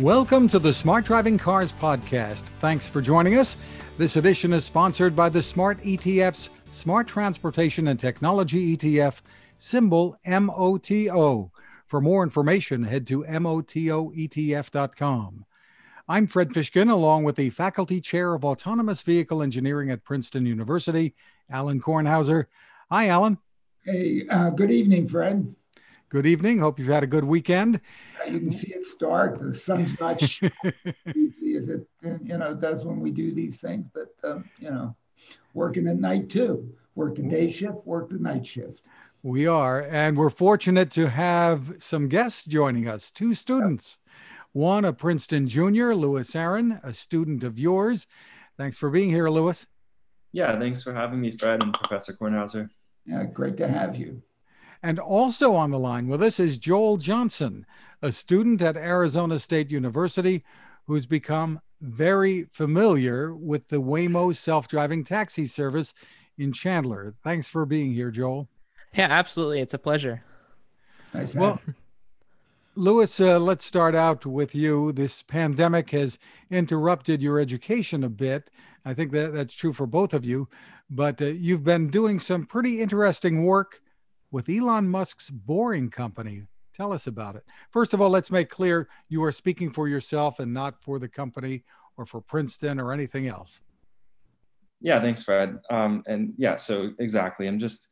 Welcome to the Smart Driving Cars podcast. Thanks for joining us. This edition is sponsored by the Smart ETF's Smart Transportation and Technology ETF, symbol MOTO. For more information, head to MOTOETF.com. I'm Fred Fishkin, along with the Faculty Chair of Autonomous Vehicle Engineering at Princeton University, Alan Kornhauser. Hi, Alan. Hey, uh, good evening, Fred. Good evening. Hope you've had a good weekend. You can see it's dark. The sun's not easy as it you know does when we do these things. But um, you know, working at night too. Work the day shift, work the night shift. We are, and we're fortunate to have some guests joining us. Two students, one a Princeton junior, Lewis Aaron, a student of yours. Thanks for being here, Lewis. Yeah, thanks for having me, Fred and Professor Kornhauser. Yeah, great to have you. And also on the line with us is Joel Johnson, a student at Arizona State University who's become very familiar with the Waymo self driving taxi service in Chandler. Thanks for being here, Joel. Yeah, absolutely. It's a pleasure. Nice. Well, Lewis, uh, let's start out with you. This pandemic has interrupted your education a bit. I think that that's true for both of you, but uh, you've been doing some pretty interesting work with Elon Musk's Boring Company. Tell us about it. First of all, let's make clear you are speaking for yourself and not for the company or for Princeton or anything else. Yeah, thanks, Fred. Um, and yeah, so exactly. I'm just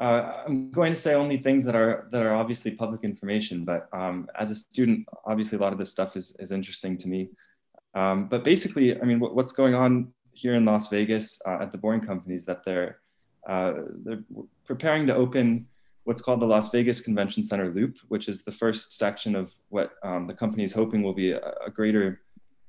uh, I'm going to say only things that are that are obviously public information. But um, as a student, obviously a lot of this stuff is is interesting to me. Um, but basically, I mean, what, what's going on here in Las Vegas uh, at the Boring Company is that they're uh, they're preparing to open what's called the Las Vegas Convention Center Loop, which is the first section of what um, the company is hoping will be a, a, greater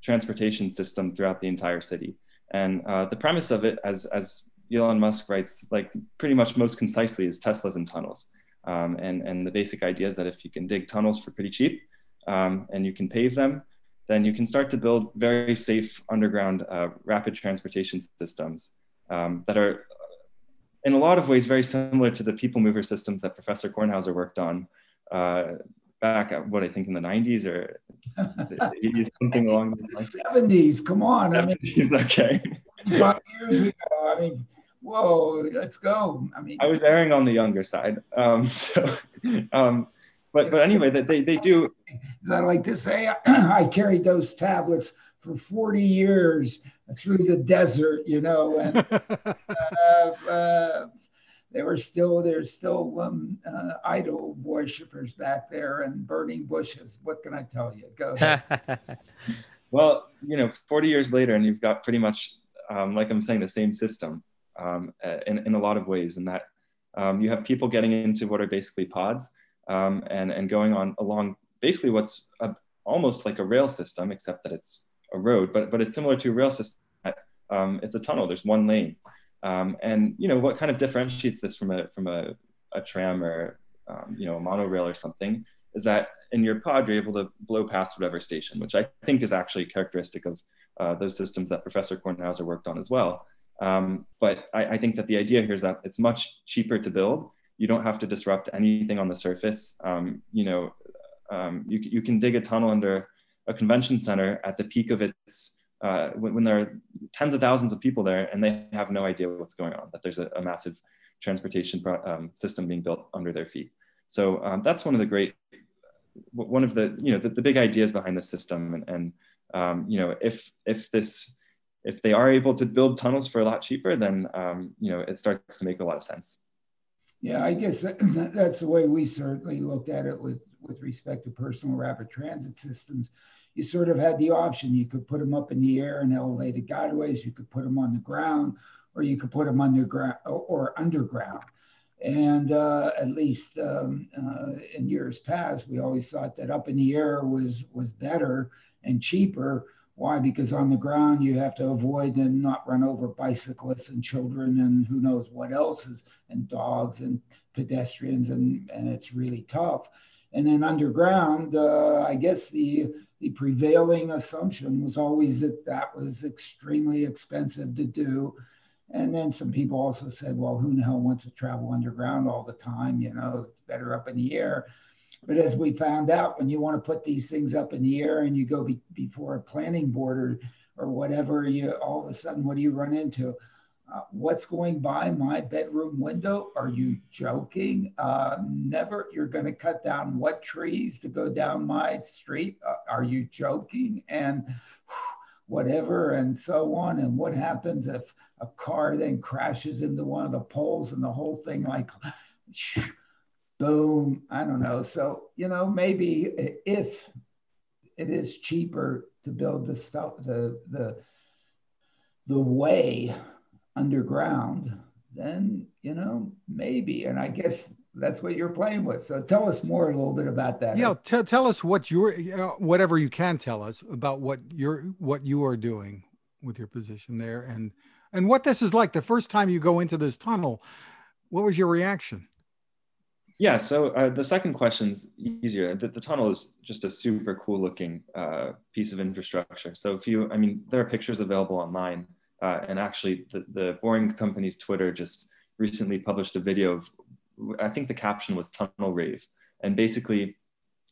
transportation system throughout the entire city. And uh, the premise of it, as, as Elon Musk writes, like pretty much most concisely, is Teslas and tunnels. Um, and, and the basic idea is that if you can dig tunnels for pretty cheap um, and you can pave them, then you can start to build very safe underground uh, rapid transportation systems um, that are in a lot of ways very similar to the people mover systems that Professor Kornhauser worked on uh, back at what I think in the 90s or the 80s, something along those lines. 70s, come on. 70s, I mean, okay. Five years ago, I mean, whoa, let's go. I mean, I was erring on the younger side. Um, so, um, but but anyway, that they, they do. Is I like to say, I carried those tablets for 40 years through the desert, you know, and uh, uh, they were still there's still um, uh, idol worshippers back there and burning bushes. What can I tell you? Go ahead. well, you know, 40 years later, and you've got pretty much, um, like I'm saying, the same system um, in, in a lot of ways, in that um, you have people getting into what are basically pods um, and, and going on along basically what's a, almost like a rail system, except that it's a road, but but it's similar to a rail system. Um, it's a tunnel. There's one lane, um, and you know what kind of differentiates this from a from a, a tram or um, you know a monorail or something is that in your pod you're able to blow past whatever station, which I think is actually characteristic of uh, those systems that Professor Kornhauser worked on as well. Um, but I, I, think that the idea here is that it's much cheaper to build. You don't have to disrupt anything on the surface. Um, you know, um, you, you can dig a tunnel under a convention center at the peak of its uh, when, when, there are tens of thousands of people there and they have no idea what's going on, that there's a, a massive transportation um, system being built under their feet. So um, that's one of the great, one of the, you know, the, the big ideas behind the system. And, and um, you know, if, if this, if they are able to build tunnels for a lot cheaper, then, um, you know, it starts to make a lot of sense. Yeah, I guess that's the way we certainly looked at it with, with respect to personal rapid transit systems you sort of had the option. You could put them up in the air in elevated guideways, you could put them on the ground, or you could put them underground or underground. And uh, at least um, uh, in years past, we always thought that up in the air was was better and cheaper. Why? Because on the ground you have to avoid and not run over bicyclists and children and who knows what else is and dogs and pedestrians and and it's really tough. And then underground, uh, I guess the the prevailing assumption was always that that was extremely expensive to do. And then some people also said, well, who the hell wants to travel underground all the time? You know, it's better up in the air. but as we found out, when you want to put these things up in the air and you go be, before a planning board or, or whatever, you all of a sudden, what do you run into? Uh, what's going by my bedroom window? Are you joking? Uh, never. You're going to cut down what trees to go down my street? Uh, are you joking? And whatever, and so on. And what happens if a car then crashes into one of the poles and the whole thing, like, boom? I don't know. So, you know, maybe if it is cheaper to build the stuff, the, the, the way underground, then, you know, maybe. And I guess that's what you're playing with. So tell us more a little bit about that. Yeah, t- tell us what you're, you know, whatever you can tell us about what you're, what you are doing with your position there, and and what this is like. The first time you go into this tunnel, what was your reaction? Yeah, so uh, the second question's easier. The, the, tunnel is just a super cool looking uh, piece of infrastructure. So if you, I mean, there are pictures available online uh, and actually, the, the Boring Company's Twitter just recently published a video of, I think the caption was Tunnel Rave. And basically,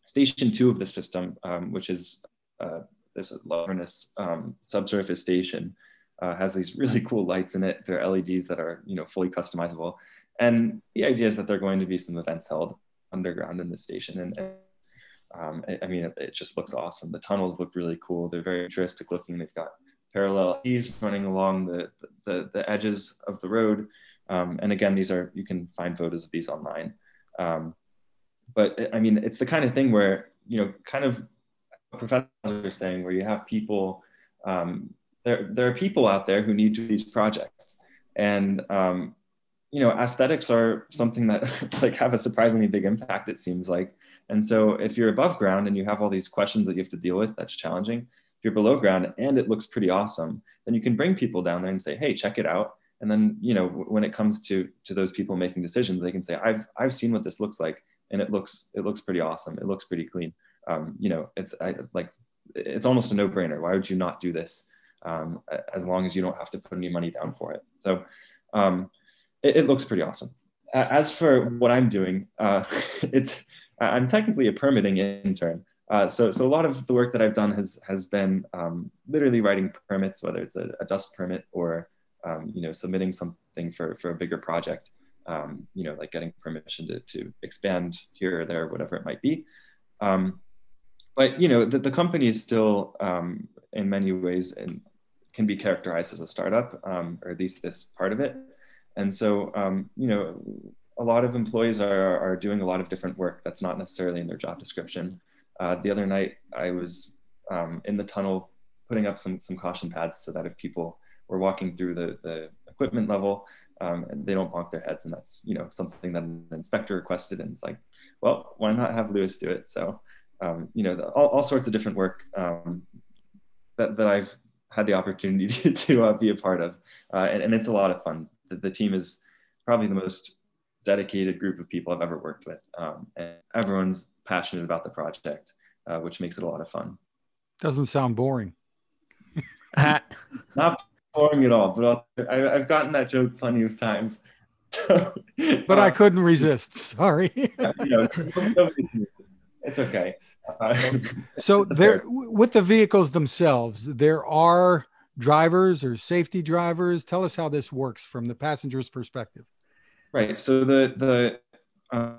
station two of the system, um, which is uh, this Loverness um, subsurface station, uh, has these really cool lights in it. They're LEDs that are you know fully customizable. And the idea is that there are going to be some events held underground in the station. And, and um, I, I mean, it, it, just looks awesome. The tunnels look really cool. They're very futuristic looking. They've got parallel T's running along the, the, the edges of the road. Um, and again, these are, you can find photos of these online. Um, but I mean, it's the kind of thing where, you know, kind of professors are saying where you have people, um, there, there are people out there who need these projects. And, um, you know, aesthetics are something that like have a surprisingly big impact, it seems like. And so if you're above ground and you have all these questions that you have to deal with, that's challenging you're below ground and it looks pretty awesome, then you can bring people down there and say, hey, check it out. And then, you know, when it comes to to those people making decisions, they can say, I've I've seen what this looks like, and it looks it looks pretty awesome. It looks pretty clean. Um, you know, it's I, like it's almost a no-brainer. Why would you not do this? Um, as long as you don't have to put any money down for it. So um, it, it, looks pretty awesome. As for what I'm doing, uh, it's I'm technically a permitting intern. Uh, so, so a lot of the work that I've done has has been um, literally writing permits, whether it's a, a dust permit or um, you know submitting something for for a bigger project. Um, you know, like getting permission to to expand here or there, whatever it might be. Um, but you know, the, the company is still um, in many ways and can be characterized as a startup, um, or at least this part of it. And so, you know, a lot of employees are are doing a lot of different work that's not necessarily in their job description. Uh, the other night, I was um, in the tunnel putting up some some caution pads so that if people were walking through the, the equipment level, um, and they don't bonk their heads, and that's you know something that an inspector requested, and it's like, well, why not have Lewis do it? So, um, you know, the, all, all sorts of different work um, that that I've had the opportunity to, to uh, be a part of, uh, and, and, it's a lot of fun. The, the, team is probably the most dedicated group of people I've ever worked with, um, and everyone's passionate about the project, uh, which makes it a lot of fun. Doesn't sound boring. Not boring at all, but i have gotten that joke plenty of times. but I couldn't resist. Sorry. it's okay. Uh, so there, with the vehicles themselves, there are drivers or safety drivers. Tell us how this works from the passenger's perspective. Right. So the the uh,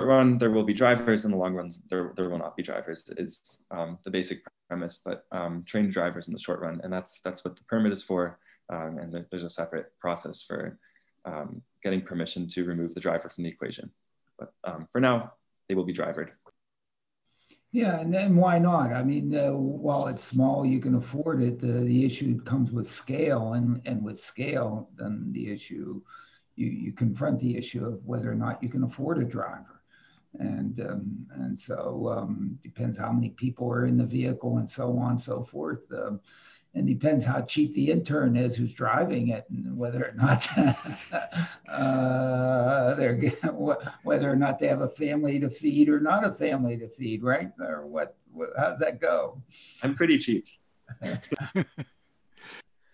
run there will be drivers in the long runs there, there will not be drivers is um, the basic premise but um, trained drivers in the short run and that's that's what the permit is for um, and there, there's a separate process for um, getting permission to remove the driver from the equation. But um, for now they will be drivered. Yeah and then why not? I mean uh, while it's small you can afford it. Uh, the issue comes with scale and and with scale then the issue you, you confront the issue of whether or not you can afford a driver and um, and so um, depends how many people are in the vehicle and so on and so forth. Um, and depends how cheap the intern is who's driving it and whether or not uh, they're whether or not they have a family to feed or not a family to feed, right? Or what? what how's that go? I'm pretty cheap.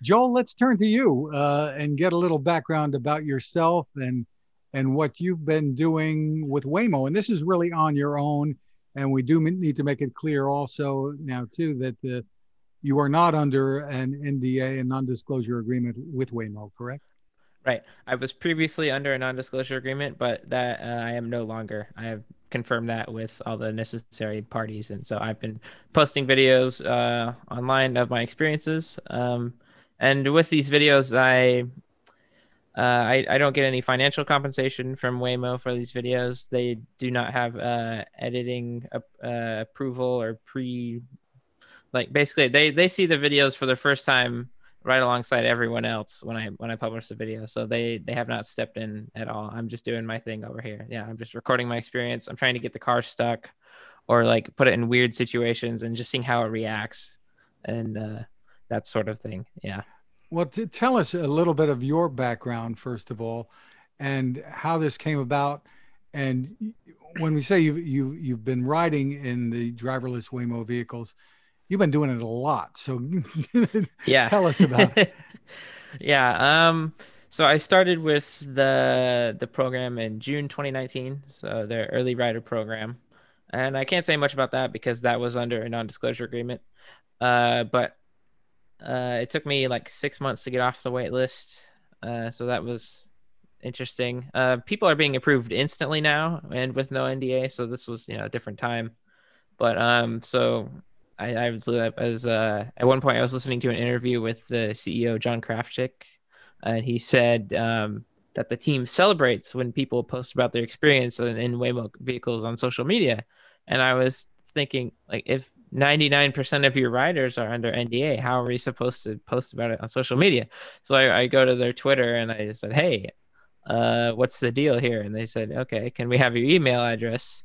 Joel, let's turn to you uh, and get a little background about yourself and and what you've been doing with Waymo. And this is really on your own. And we do need to make it clear also now, too, that uh, you are not under an NDA, a non disclosure agreement with Waymo, correct? Right. I was previously under a non disclosure agreement, but that uh, I am no longer. I have confirmed that with all the necessary parties. And so I've been posting videos uh, online of my experiences. Um, and with these videos, I uh, I, I don't get any financial compensation from Waymo for these videos. They do not have uh, editing uh, approval or pre, like basically they they see the videos for the first time right alongside everyone else when I when I publish the video. So they they have not stepped in at all. I'm just doing my thing over here. Yeah, I'm just recording my experience. I'm trying to get the car stuck, or like put it in weird situations and just seeing how it reacts, and uh, that sort of thing. Yeah. Well, tell us a little bit of your background, first of all, and how this came about. And when we say you've, you, you've been riding in the driverless Waymo vehicles, you've been doing it a lot. So yeah, tell us about it. yeah. Um, so I started with the the program in June 2019. So the early rider program, and I can't say much about that because that was under a non-disclosure agreement. Uh, but uh, it took me like six months to get off the wait list. Uh, so that was interesting. Uh, people are being approved instantly now and with no NDA. So this was, you know, a different time. But um, so I, I was, uh, at one point I was listening to an interview with the CEO John Krafcik, and he said um, that the team celebrates when people post about their experience in, in Waymo vehicles on social media. And I was thinking, like, if 99% of your riders are under NDA. How are we supposed to post about it on social media? So I, I go to their Twitter and I said, Hey, uh, what's the deal here? And they said, Okay, can we have your email address?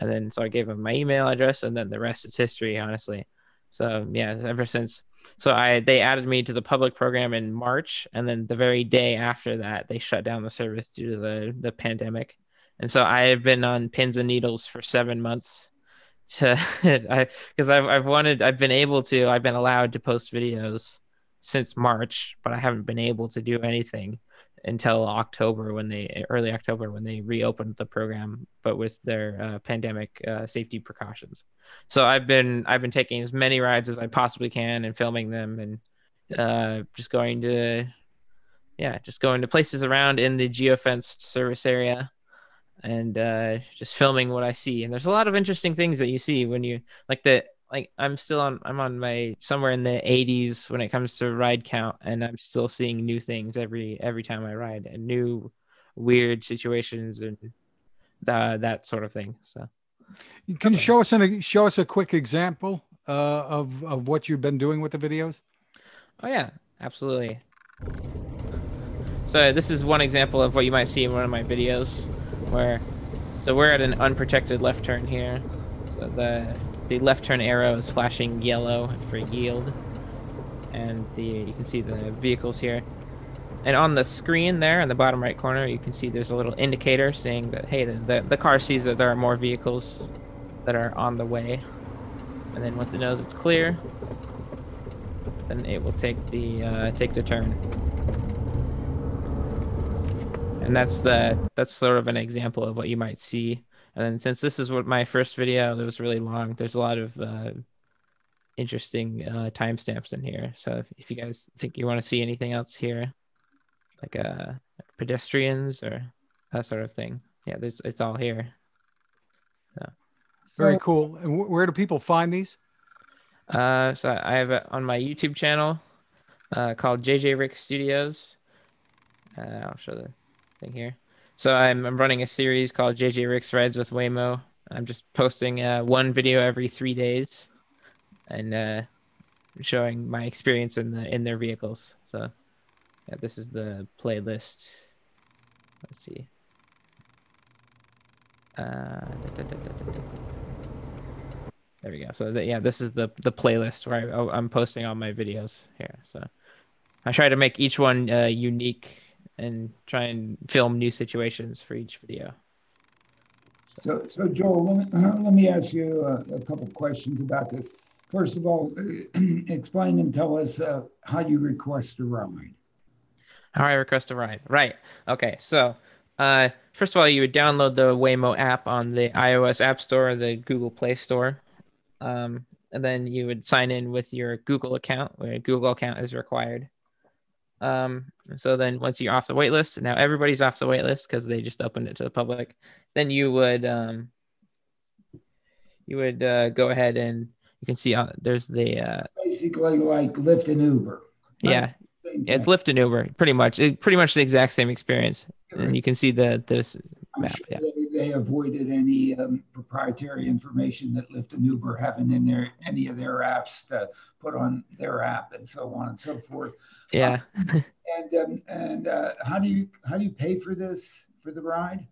And then so I gave them my email address and then the rest is history, honestly. So yeah, ever since so I they added me to the public program in March and then the very day after that they shut down the service due to the the pandemic. And so I have been on pins and needles for seven months to I because I've I've wanted I've been able to I've been allowed to post videos since March, but I haven't been able to do anything until October when they early October when they reopened the program, but with their uh, pandemic uh, safety precautions. So I've been I've been taking as many rides as I possibly can and filming them and uh, just going to yeah just going to places around in the geofenced service area and uh, just filming what I see. And there's a lot of interesting things that you see when you like the like I'm still on I'm on my somewhere in the 80s when it comes to ride count, and I'm still seeing new things every every time I ride and new weird situations and uh, that sort of thing. So. Can you show us an, show us a quick example uh, of of what you've been doing with the videos? Oh yeah, absolutely. So this is one example of what you might see in one of my videos where so we're at an unprotected left turn here. So the the left turn arrow is flashing yellow for yield. And the you can see the vehicles here. And on the screen there in the bottom right corner, you can see there's a little indicator saying that hey, the, the, the car sees that there are more vehicles that are on the way. And then once it knows it's clear, then it will take the uh, take the turn and that's the that's sort of an example of what you might see. And then since this is what my first video that was really long there's a lot of uh, interesting uh, timestamps in here. So if, if you guys think you want to see anything else here like uh pedestrians or that sort of thing yeah there's it's all here. So. very cool. And where do people find these? Uh so i have it on my youtube channel uh called JJ Ricks studios. Uh, i'll show the thing here. So I'm, I'm running a series called JJ Ricks Rides with Waymo. I'm just posting uh, one video every three days, and uh, showing my experience in the in their vehicles. So yeah, this is the playlist. Let's see. Uh, da, da, da, there we go. So the, yeah, this is the the playlist where I, oh, I'm posting all my videos here. So I try to make each one uh, unique and try and film new situations for each video. So, so, so Joel, let me, let me ask you a, a couple questions about this. First of all, explain and tell us uh, how you request a ride. How I request a ride. Right. Okay. So Uh, first of all, you would download the Waymo app on the iOS App Store or the Google Play Store. Um, and then you would sign in with your Google account, where a Google account is required. Um, so then once you're off the waitlist, now everybody's off the waitlist because they just opened it to the public. Then you would um, you would uh, go ahead and you can see uh, there's the uh, basically like Lyft and Uber. Right? Yeah, it's Lyft and Uber, pretty much. It, pretty much the exact same experience, and you can see the this map. Sure yeah. They, avoided any um, proprietary information that Lyft and Uber haven't in their any of their apps to put on their app, and so on and so forth. Yeah. Uh, and um, and uh, how do you how do you pay for this for the ride?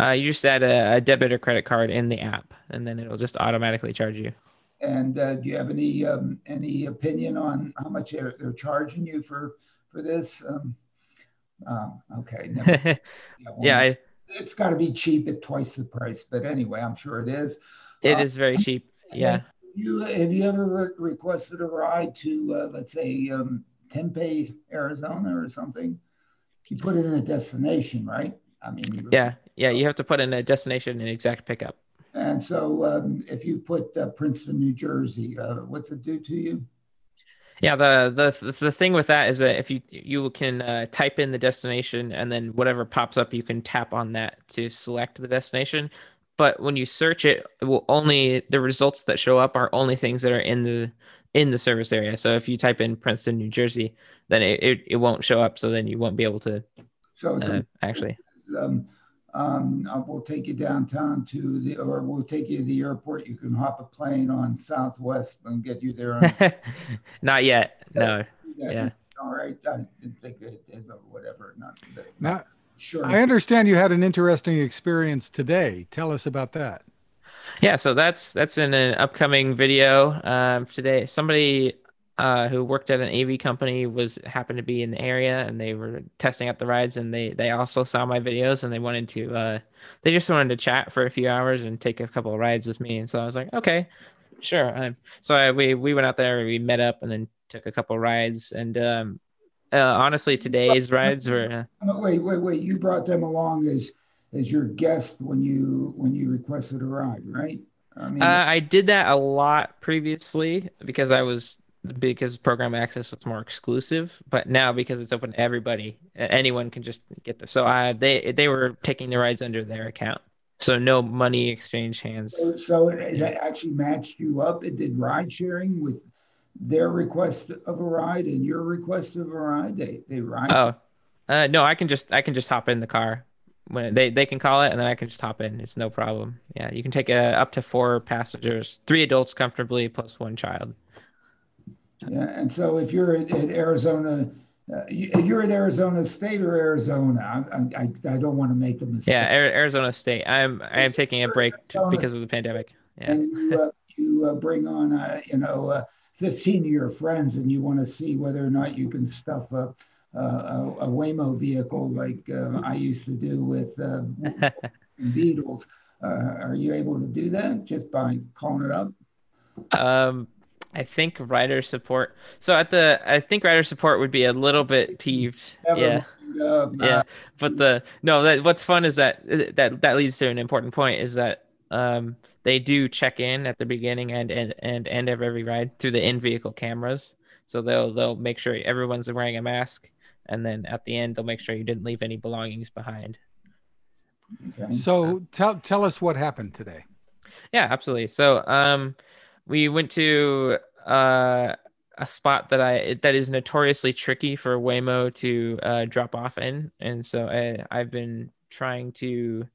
Uh, you just add a, a debit or credit card in the app, and then it'll just automatically charge you. And uh, do you have any um, any opinion on how much they're, they're charging you for for this? Um, um, okay. yeah, yeah I, it's got to be cheap at twice the price, but anyway, I'm sure it is. It uh, is very cheap. Yeah. You have you ever re- requested a ride to uh, let's say um, Tempe, Arizona, or something? You put it in a destination, right? I mean, yeah, yeah. You have to put in a destination and exact pickup. And so, um, if you put uh, Princeton, New Jersey, uh, what's it do to you? Yeah, the the the thing with that is that if you you can uh, type in the destination and then whatever pops up, you can tap on that to select the destination. But when you search it, it will only the results that show up are only things that are in the in the service area. So if you type in Princeton, New Jersey, then it, it, it won't show up. So then you won't be able to so uh, actually. Um, um, we'll take you downtown to the, or we'll take you to the airport. You can hop a plane on Southwest and get you there. On, Not yet. No. Yeah. yeah. All right. I didn't think they did, but whatever. Not, not sure. I understand you had an interesting experience today. Tell us about that. Yeah. So that's, that's in an upcoming video um, today. Somebody uh, who worked at an AV company was happened to be in the area and they were testing out the rides and they they also saw my videos and they wanted to uh, they just wanted to chat for a few hours and take a couple of rides with me and so I was like okay sure. Um, so I, we we went out there we met up and then took a couple of rides and um, uh, honestly today's rides were uh, wait wait wait you brought them along as as your guest when you when you requested a ride right? I mean, uh, I did that a lot previously because I was because program access was more exclusive but now because it's open to everybody anyone can just get this so uh, they they were taking the rides under their account. So no money exchange hands. So, so it, actually matched you up. It did ride sharing with their request of a ride and your request of a ride. They they ride. Oh uh, no i can just i can just hop in the car when they, they can call it and then i can just hop in. It's no problem. Yeah you can take a, up to four passengers three adults comfortably plus one child yeah, and so if you're at, at Arizona, uh, you, are at Arizona State or Arizona. I, I, I don't want to make the mistake. Yeah, Arizona State. I'm I am taking a break because of the pandemic. Yeah. And you, uh, you uh, bring on uh, you know uh, 15 of your friends, and you want to see whether or not you can stuff a a, a Waymo vehicle like uh, I used to do with Beetles. are you able to do that just by calling it up? Um, I think rider support. So at the, I think rider support would be a little bit peeved. yeah. yeah. But the no, that what's fun is that that that leads to an important point is that um they do check in at the beginning and and and end of every ride through the in vehicle cameras. So they'll they'll make sure everyone's wearing a mask, and then at the end they'll make sure you didn't leave any belongings behind. Okay. So tell tell us what happened today. Yeah, absolutely. So um we went to uh, a spot that I that is notoriously tricky for Waymo to uh, drop off in, and so I, I've been trying to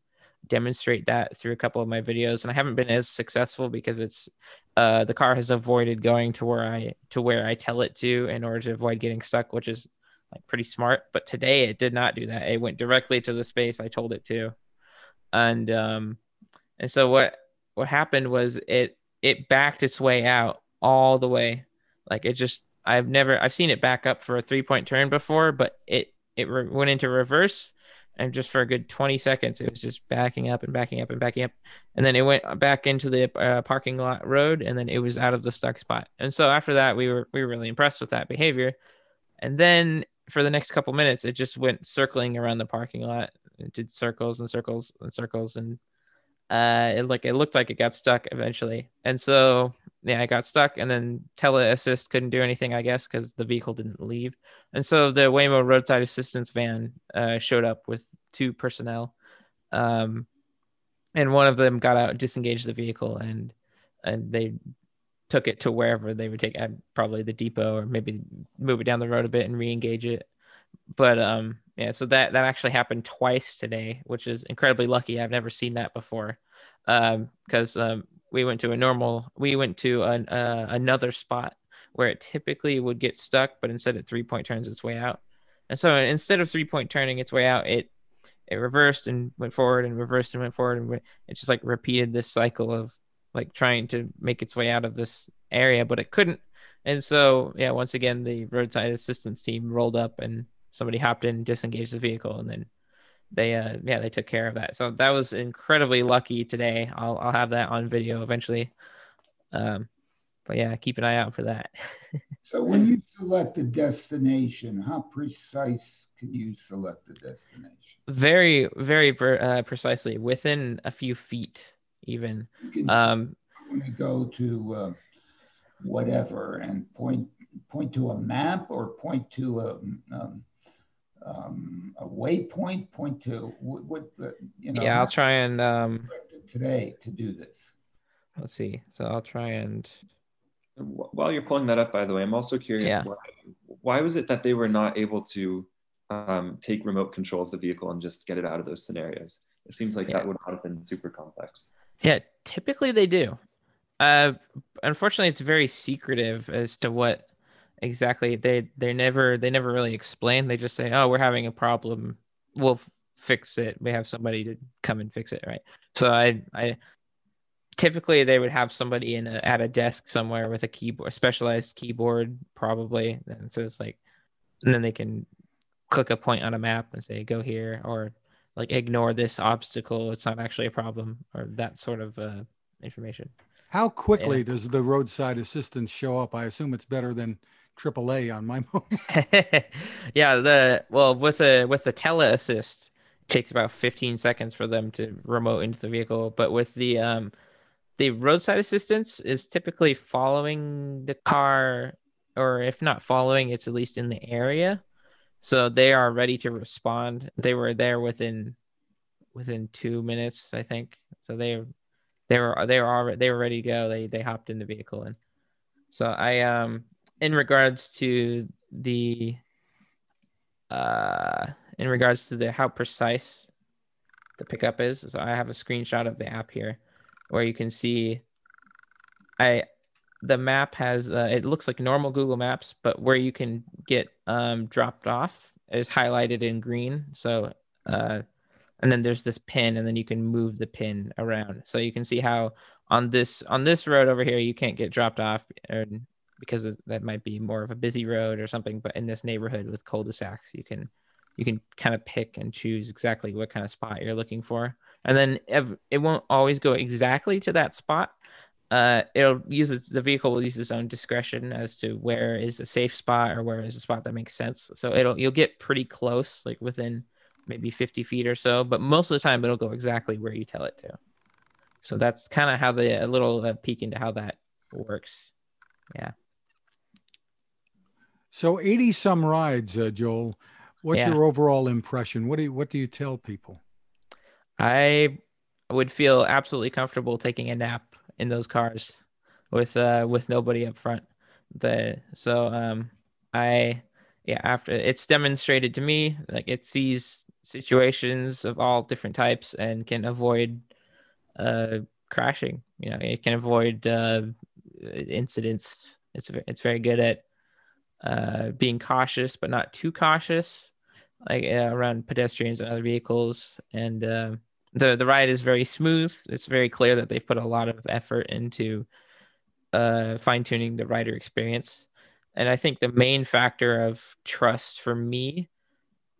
demonstrate that through a couple of my videos, and I haven't been as successful because it's uh, the car has avoided going to where I to where I tell it to in order to avoid getting stuck, which is like pretty smart. But today it did not do that. It went directly to the space I told it to, and um, and so what what happened was it it backed its way out all the way. Like it just, I've never, I've seen it back up for a three point turn before, but it, it re- went into reverse and just for a good 20 seconds, it was just backing up and backing up and backing up. And then it went back into the uh, parking lot road and then it was out of the stuck spot. And so after that, we were, we were really impressed with that behavior. And then for the next couple minutes, it just went circling around the parking lot it did circles and circles and circles and uh it like it looked like it got stuck eventually. And so yeah i got stuck and then tele assist couldn't do anything i guess because the vehicle didn't leave. And so the waymo roadside assistance van uh, showed up with two personnel. Um and one of them got out disengaged the vehicle and and they took it to wherever they would take probably the depot or maybe move it down the road a bit and re-engage it. But um yeah so that that actually happened twice today which is incredibly lucky. I've never seen that before. Um because um we went to a normal we went to an, uh, another spot where it typically would get stuck but instead it three point turns its way out. And so instead of three point turning its way out it it reversed and went forward and reversed and went forward and it just like repeated this cycle of like trying to make its way out of this area but it couldn't. And so yeah once again the roadside assistance team rolled up and somebody hopped in disengaged the vehicle and then they uh yeah they took care of that. So that was incredibly lucky today. I'll, I'll have that on video eventually. Um but yeah keep an eye out for that. So when you select a destination how precise can you select the destination? Very very uh, precisely within a few feet even. Um when you go to uh, whatever and point point to a map or point to a um, um, a waypoint, point to what, what you know. Yeah, I'll try and um, today to do this. Let's see. So I'll try and. While you're pulling that up, by the way, I'm also curious yeah. why, why was it that they were not able to um, take remote control of the vehicle and just get it out of those scenarios? It seems like yeah. that would not have been super complex. Yeah, typically they do. Uh, unfortunately, it's very secretive as to what exactly. They they never they never really explain. They just say oh we're having a problem. We'll f- fix it. We have somebody to come and fix it right? So i i typically they would have somebody in a, at a desk somewhere with a keyboard a specialized keyboard probably and so it's like and then they can click a point on a map and say go here or like ignore this obstacle. It's not actually a problem or that sort of uh, information. How quickly yeah. does the roadside assistance show up? I assume it's better than AAA on my phone. yeah, the well with the with the tele assist takes about 15 seconds for them to remote into the vehicle, but with the um the roadside assistance is typically following the car or if not following it's at least in the area. So they are ready to respond. They were there within within 2 minutes, I think. So they they were they were already they were ready to go. They they hopped in the vehicle and so I um in regards to the uh in regards to the how precise the pickup is. So i have a screenshot of the app here where you can see i the map has uh, it looks like normal google maps but where you can get um, dropped off is highlighted in green. So uh, and then there's this pin and then you can move the pin around. So you can see how on this on this road over here you can't get dropped off and because that might be more of a busy road or something. But in this neighborhood with cul-de-sacs, you can you can kind of pick and choose exactly what kind of spot you're looking for, and then it won't always go exactly to that spot. Uh, it'll use the vehicle will use its own discretion as to where is a safe spot or where is a spot that makes sense. So it'll you'll get pretty close, like within maybe 50 feet or so, but most of the time it'll go exactly where you tell it to. So that's kind of how the a little uh, peek into how that works. Yeah. So 80 some rides, uh, Joel. What's yeah. your overall impression? What do you, what do you tell people? I would feel absolutely comfortable taking a nap in those cars with uh with nobody up front. The so um I yeah after it's demonstrated to me like it sees situations of all different types and can avoid uh crashing. You know, it can avoid uh incidents. It's it's very good at uh, being cautious but not too cautious, like uh, around pedestrians and other vehicles. And uh, the the ride is very smooth. It's very clear that they've put a lot of effort into uh, fine tuning the rider experience. And I think the main factor of trust for me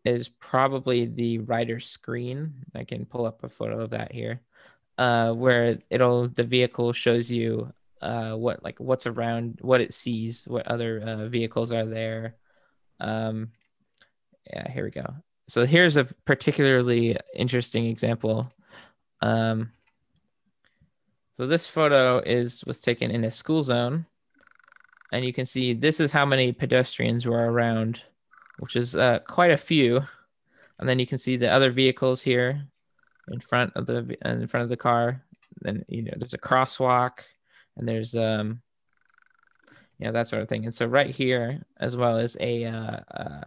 is probably the rider screen. I can pull up a photo of that here, uh, where it'll the vehicle shows you uh, what like what's around, what it sees, what other uh, vehicles are there. Um, yeah, here we go. so here's a particularly interesting example. Um, so this photo is was taken in a school zone, and you can see this is how many pedestrians were around, which is uh, quite a few. And then you can see the other vehicles here in front of the in front of the car. Then you know there's a crosswalk, and there's um, you know that sort of thing. And so right here, as well as a uh, uh,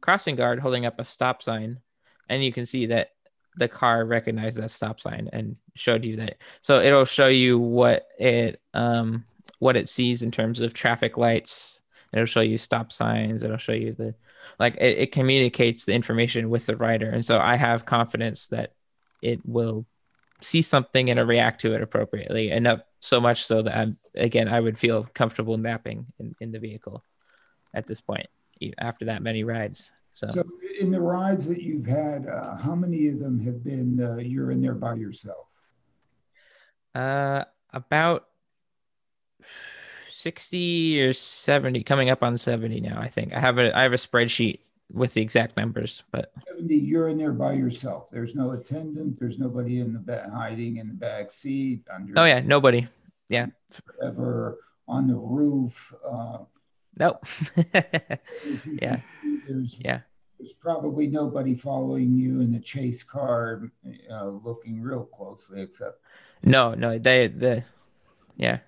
crossing guard holding up a stop sign, and you can see that the car recognized that stop sign and showed you that. So it'll show you what it um what it sees in terms of traffic lights. It'll show you stop signs. It'll show you the like it, it communicates the information with the rider. And so I have confidence that it will see something and react to it appropriately enough so much so that I'm again I would feel comfortable napping in, in the vehicle at this point after that many rides. So, so in the rides that you've had, uh, how many of them have been uh, you're in there by yourself? Uh, about 60 or 70 coming up on 70 now i think i have a i have a spreadsheet with the exact numbers but. 70 you're in there by yourself. There's no attendant. There's nobody in the back hiding in the back seat under. Oh yeah nobody. Yeah. Ever on the roof uh. Nope. Yeah. There's, yeah. there's probably nobody following you in the chase car uh, looking real closely except. No no they the yeah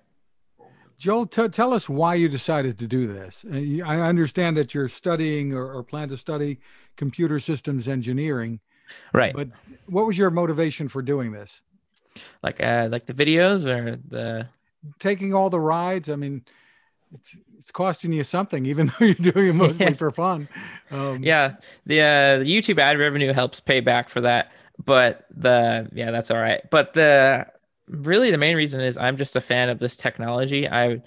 Joel, t- tell us why you decided to do this. Uh, I understand that you're studying or, or, plan to study computer systems engineering. Right. But what was your motivation for doing this? Like, uh, like the videos or the taking all the rides. I mean, it's it's costing you something, even though you're doing it mostly for fun. Um, yeah, the uh, the YouTube ad revenue helps pay back for that, but the yeah, that's all right. But the really the main reason is I'm just a fan of this technology. I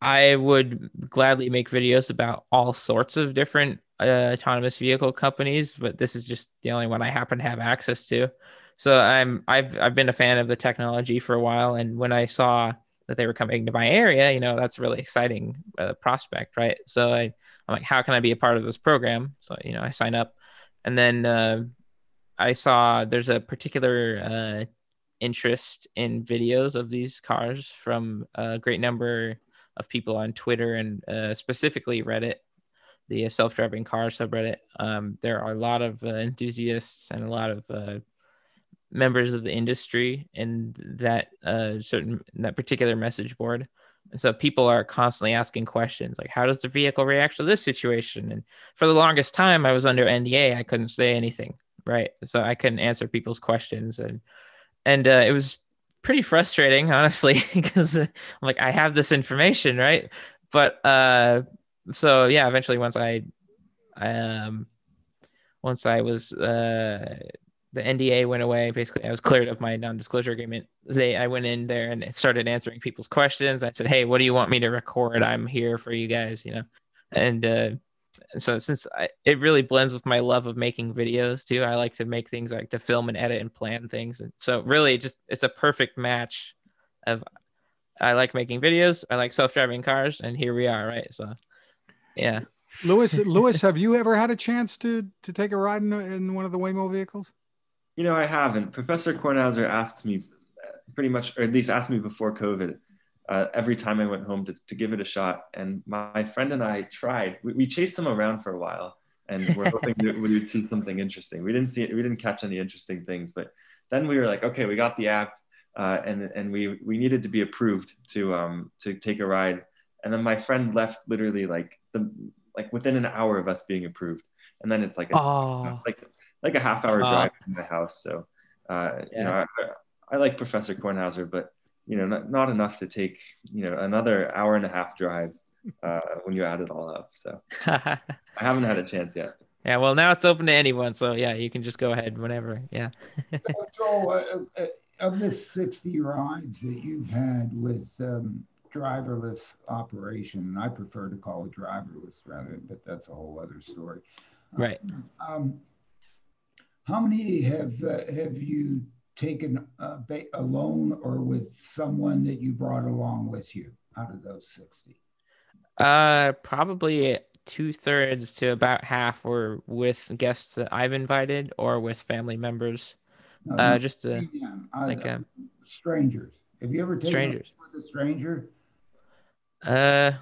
I would gladly make videos about all sorts of different uh, autonomous vehicle companies, but this is just the only one I happen to have access to. So I'm I've I've been a fan of the technology for a while, and when I saw that they were coming to my area, you know, that's really exciting uh, prospect, right? So I I'm like, how can I be a part of this program? So you know, I sign up, and then uh, I saw there's a particular uh, interest in videos of these cars from a great number of people on Twitter and uh, specifically Reddit, the self-driving car subreddit. Um, there are a lot of uh, enthusiasts and a lot of uh, members of the industry in that uh, certain that particular message board. And so people are constantly asking questions like, how does the vehicle react to this situation? And for the longest time, I was under NDA. I couldn't say anything, right? So I couldn't answer people's questions. And and uh, it was pretty frustrating, honestly, because uh, I'm like, I have this information, right? But uh, so yeah, eventually once I, um, once I was uh, the NDA went away. Basically, I was cleared of my non-disclosure agreement. They, I went in there and started answering people's questions. I said, "Hey, what do you want me to record? I'm here for you guys," you know. And uh, so since I, it really blends with my love of making videos too i like to make things like to film and edit and plan things. And so really just it's a perfect match of i like making videos i like self-driving cars and here we are right? So yeah. Lewis Lewis have you ever had a chance to to take a ride in, in one of the waymo vehicles? You know i haven't. Professor kornhauser asks me pretty much or at least asked me before covid uh, every time I went home to, to give it a shot. And my friend and I tried. We, we chased them around for a while, and we're hoping that we would see something interesting. We didn't see it. We didn't catch any interesting things, but then we were like, okay, we got the app, uh, and and we we needed to be approved to um to take a ride. And then my friend left literally like the like within an hour of us being approved, and then it's like a, oh. like like a half hour drive from the house. So uh, yeah. you know, I, I like Professor Kornhauser, but you know, not, not enough to take, you know, another hour and a half drive uh, when you add it all up. So I haven't had a chance yet. Yeah, well, now it's open to anyone. So yeah, you can just go ahead whenever. Yeah. so, Joel, uh, uh, of the 60 rides that you've had with um, driverless operation, and I prefer to call it driverless rather, but that's a whole other story. Right. Um, how many have uh, have you taken uh, alone or with someone that you brought along with you out of those 60? Uh, probably two thirds to about half were with guests that I've invited or with family members. No, Uh, just uh, like um, strangers. Have you ever taken strangers. a with a stranger? Uh,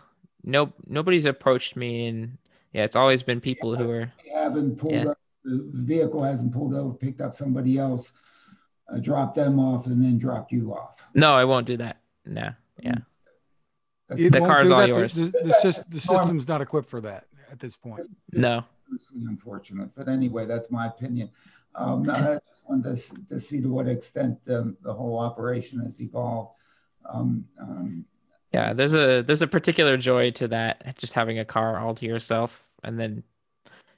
nope. Nobody's approached me, and yeah, it's always been people who are. Haven't pulled Yeah. up, the vehicle hasn't pulled over, picked up somebody else, uh, dropped them off, and then drop you off. No, I won't do that. No. Yeah. It The won't car's all that. yours. The, the, the, the system's not equipped for that at this point. No. seriously unfortunate. But anyway, that's my opinion. Um, I just wanted to, to see to what extent um, the whole operation has evolved. Um, um, Yeah, there's a there's a particular joy to that, just having a car all to yourself, and then,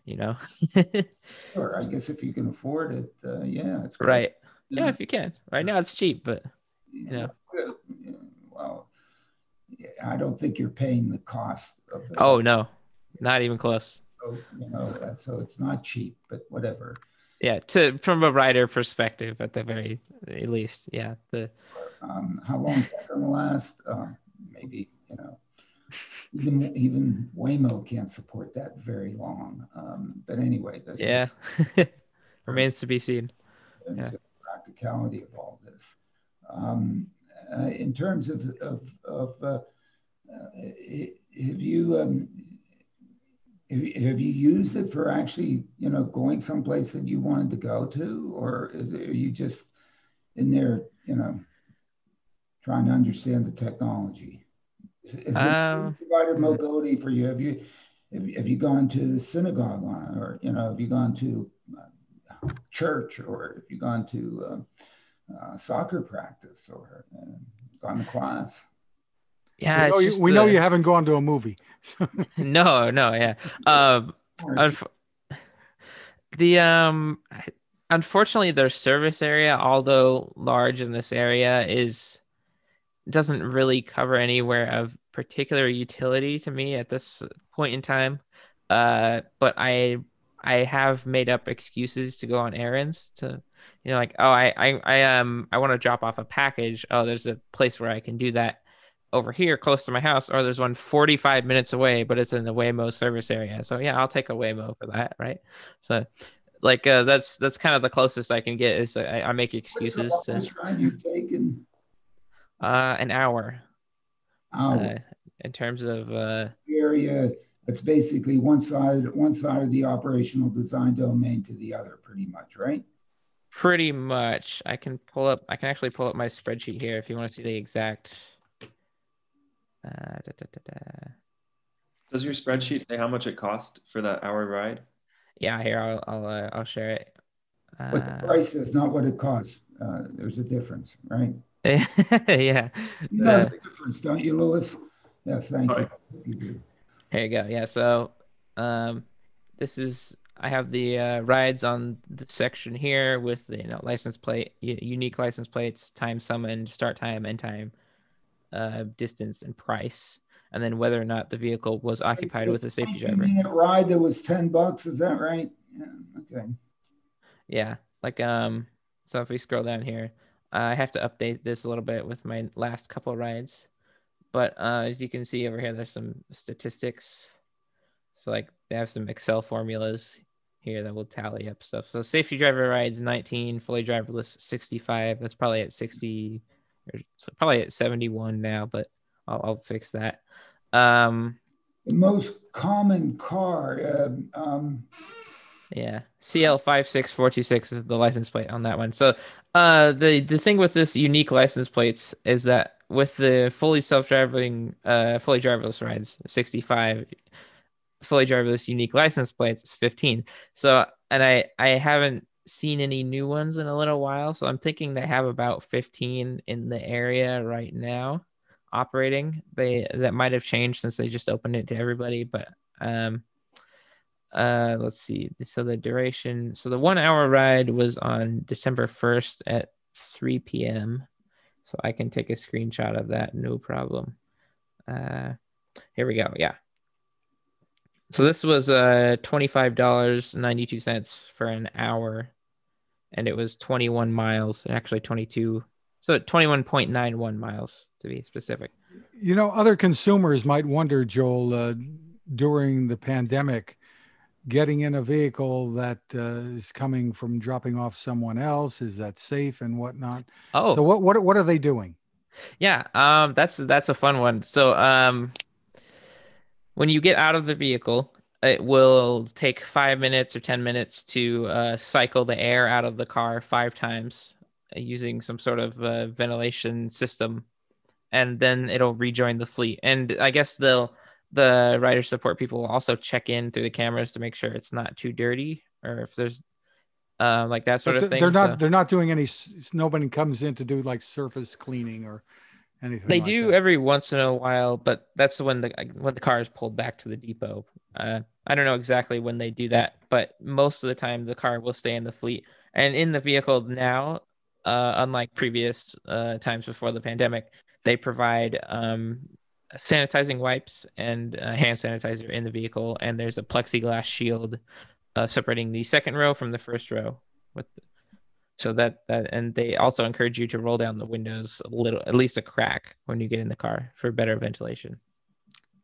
you know, sure, I guess if you can afford it, uh, yeah, it's great. right? Yeah, if you can. Right now it's cheap, but Yeah. Yeah, Well, I don't think you're paying the cost of the. oh no, not even close. So, you know, uh, so it's not cheap, but whatever. Yeah, to from a rider perspective, at the very least, yeah. The Um, how long is that going to last? Uh, maybe you know, even even Waymo can't support that very long. Um, but anyway, that's yeah remains to be seen. yeah. Practicality of all this. Um, uh, in terms of of, of uh, uh, have you um, have, you- used it for actually you know going someplace that you wanted to go to, or is it, are you just in there you know trying to understand the technology? Is, is Um, it provided mobility for you? Have you have, have you gone to the synagogue or you know have you gone to church, or if you've gone to uh, uh, soccer practice, or uh, gone to class? Yeah, we know, it's you, just we know you haven't gone to a movie. No, no, yeah. Um, Unf- the um unfortunately their service area although large in this area is doesn't really cover anywhere of particular utility to me at this point in time uh but i i have made up excuses to go on errands to you know like oh i i, I um i want to drop off a package oh there's a place where i can do that over here close to my house, or there's one 45 minutes away, but it's in the Waymo service area. So yeah, I'll take a Waymo for that, right? So like uh, that's that's kind of the closest I can get is I, I make excuses What's the to ride you've taken? uh, an hour Out uh, in terms of uh, area that's basically one side one side of the operational design domain to the other, pretty much, right? pretty much. I can pull up. I can actually pull up my spreadsheet here if you want to see the exact. Uh, da, da, da, da. Does your spreadsheet say how much it cost for that hour ride? Yeah, here I'll I'll uh, I'll share it. What the Uh, price is, not what it costs. Uh, there's a difference, right? yeah. You know Uh, the difference, don't you, Lewis? Yes, thank you. Right. You do. Here you go. Yeah. So, um, this is I have the uh, rides on the section here with the you know license plate, unique license plates, time summoned, start time, end time, uh, distance, and price, and then whether or not the vehicle was occupied with a safety driver. Minute ride that was ten bucks, is that right? Yeah, okay. Yeah. Like um. So if we scroll down here, I have to update this a little bit with my last couple rides, but uh, as you can see over here, there's some statistics. So like they have some Excel formulas here that will tally up stuff. So safety driver rides 19, fully driverless 65. That's probably at 60 or so probably at 71 now, but I'll, I'll fix that. Um, The most common car, um, um, yeah, CL56426 is the license plate on that one. So uh the the thing with this unique license plates is that with the fully self-driving uh fully driverless rides 65 fully driverless unique license plates is 15 so and i i haven't seen any new ones in a little while so i'm thinking they have about 15 in the area right now operating. They that might have changed since they just opened it to everybody but um uh let's see. So the duration so the one hour ride was on december 1st at 3 p.m so i can take a screenshot of that no problem. Uh here we go yeah. So this was uh $25.92 for an hour and it was 21 miles actually 22 so 21.91 miles to be specific. You know, other consumers might wonder, Joel, uh, during the pandemic getting in a vehicle that uh, is coming from dropping off someone else? Is that safe and whatnot? Oh, so what what what are they doing? Yeah, um, that's that's a fun one. So um, when you get out of the vehicle, it will take five minutes or ten minutes to uh, cycle the air out of the car five times uh, using some sort of uh, ventilation system, and then it'll rejoin the fleet. And I guess they'll the rider support people will also check in through the cameras to make sure it's not too dirty or if there's uh, like that sort But of thing. They're not. So- They're not doing any. Nobody comes in to do like surface cleaning or anything. they like do that. every once in a while, but that's when the when the car is pulled back to the depot. Uh, I don't know exactly when they do that, but most of the time the car will stay in the fleet and in the vehicle now. Uh, unlike previous uh, times before the pandemic, they provide um, sanitizing wipes and uh, hand sanitizer in the vehicle, and there's a plexiglass shield uh, separating the second row from the first row. With so that that and they also encourage you to roll down the windows a little, at least a crack when you get in the car for better ventilation.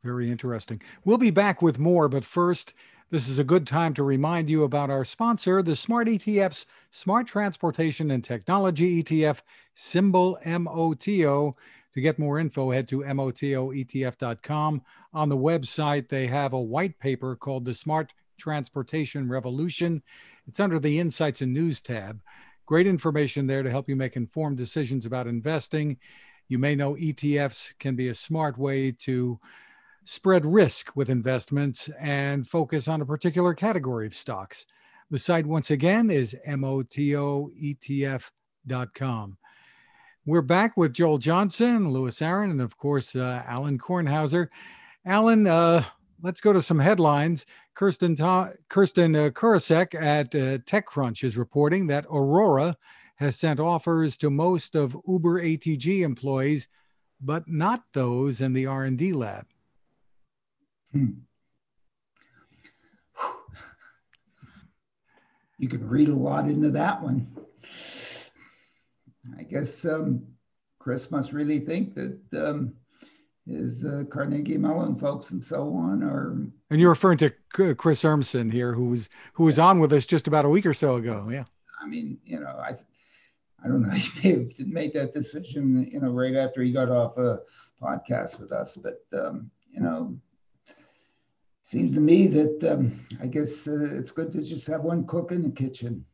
Very interesting. We'll be back with more, but first, this is a good time to remind you about our sponsor, the Smart ETF's Smart Transportation and Technology ETF, symbol MOTO. To get more info, head to MOTOETF.com. On the website, they have a white paper called The Smart Transportation Revolution. It's under the Insights and News tab. Great information there to help you make informed decisions about investing. You may know ETFs can be a smart way to spread risk with investments and focus on a particular category of stocks. The site, once again, is motoetf.com. We're back with Joel Johnson, Lewis Aaron, and of course, uh, Alan Kornhauser. Alan, uh, let's go to some headlines. Kirsten, Ta- Kirsten uh, Korosec at uh, TechCrunch is reporting that Aurora has sent offers to most of Uber ATG employees, but not those in the R&D lab. Hmm. You could read a lot into that one. I guess um, Chris must really think that um, his uh, Carnegie Mellon folks and so on are. And you're referring to Chris Urmson here, who was who was on with us just about a week or so ago. Yeah. I mean, you know, I, I don't know. He may have made that decision, you know, right after he got off a podcast with us. But um, you know, seems to me that um, I guess uh, it's good to just have one cook in the kitchen.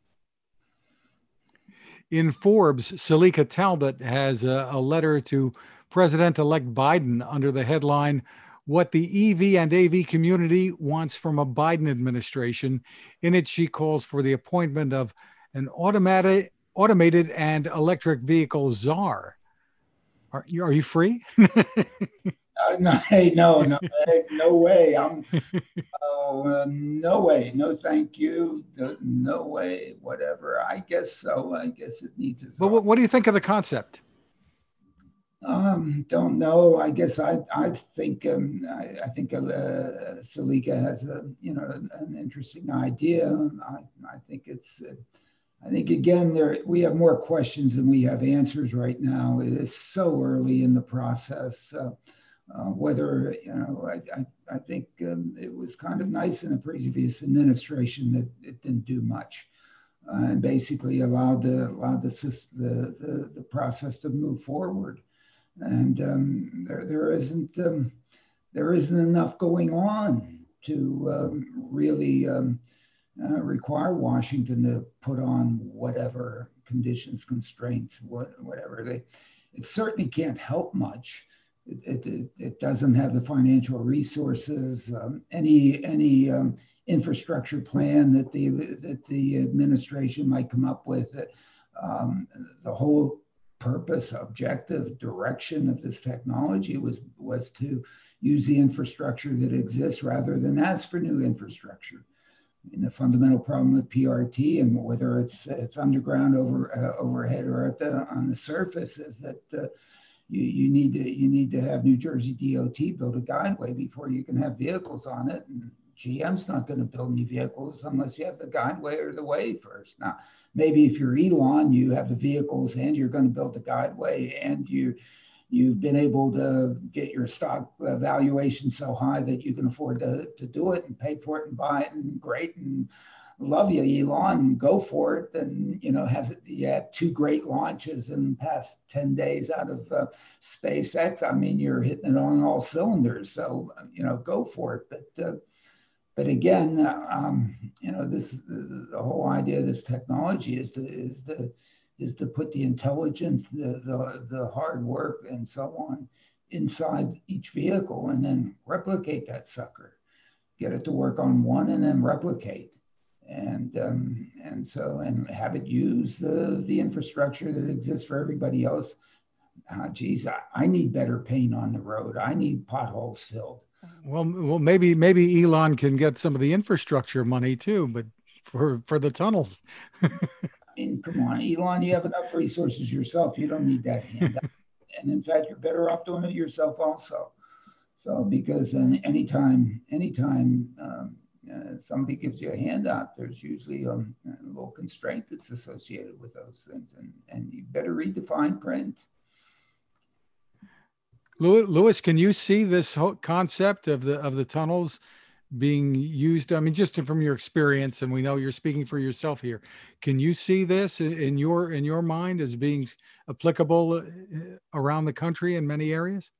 In Forbes, Selika Talbott has a, a letter to President elect Biden under the headline, What the EV and AV Community Wants from a Biden Administration. In it, she calls for the appointment of an automatic, automated and electric vehicle czar. Are you, are you free? Uh, no, hey, no, no, hey, no way. I'm, oh, uh, no way. No, thank you. No, no way. Whatever. I guess so. I guess it needs its. but what, what do you think of the concept? Um, don't know. I guess I I think um, I, I think uh, Selika has a you know an interesting idea. I I think it's uh, I think again there we have more questions than we have answers right now. It is so early in the process. Uh, uh, whether you know I I, I think um, it was kind of nice in the previous administration that it didn't do much. Uh, and basically allowed the allowed the, the the the process to move forward and um, there, there isn't um, there isn't enough going on to um, really um, uh, require Washington to put on whatever conditions, constraints, what, whatever they. It certainly can't help much. It, it, it doesn't have the financial resources, um, any any um, infrastructure plan that the that the administration might come up with. Um, the whole purpose, objective, direction of this technology was was to use the infrastructure that exists rather than ask for new infrastructure. The fundamental problem with PRT and whether it's it's underground, over uh, overhead, or at the on the surface is that uh, you, you need to you need to have New Jersey DOT build a guideway before you can have vehicles on it. And GM's not going to build any vehicles unless you have the guideway or the way first. Now, maybe if you're Elon, you have the vehicles and you're going to build the guideway and you you've been able to get your stock uh, valuation so high that you can afford to, to do it and pay for it and buy it and great and love you, Elon, go for it. And, you know, has you had two great launches in the past 10 days out of uh, SpaceX. I mean, you're hitting it on all cylinders. So, you know, go for it. But, uh, but again, um, you know, this the, the, whole idea of this technology is to is to is to put the intelligence, the, the the hard work, and so on inside each vehicle, and then replicate that sucker, get it to work on one, and then replicate and um, and so and have it use the the infrastructure that exists for everybody else. Uh, geez, I, I need better paint on the road. I need potholes filled. Well, well, maybe maybe Elon can get some of the infrastructure money too, but for for the tunnels. I mean, come on, Elon, you have enough resources yourself. You don't need that handout. and in fact, you're better off doing it yourself also. So because then anytime anytime um, uh, somebody gives you a handout, there's usually um, a little constraint that's associated with those things, and, and you better read the fine print. Lewis, can you see this whole concept of the of the tunnels being used? I mean, just from your experience, and we know you're speaking for yourself here. Can you see this in your in your mind as being applicable uh, around the country in many areas?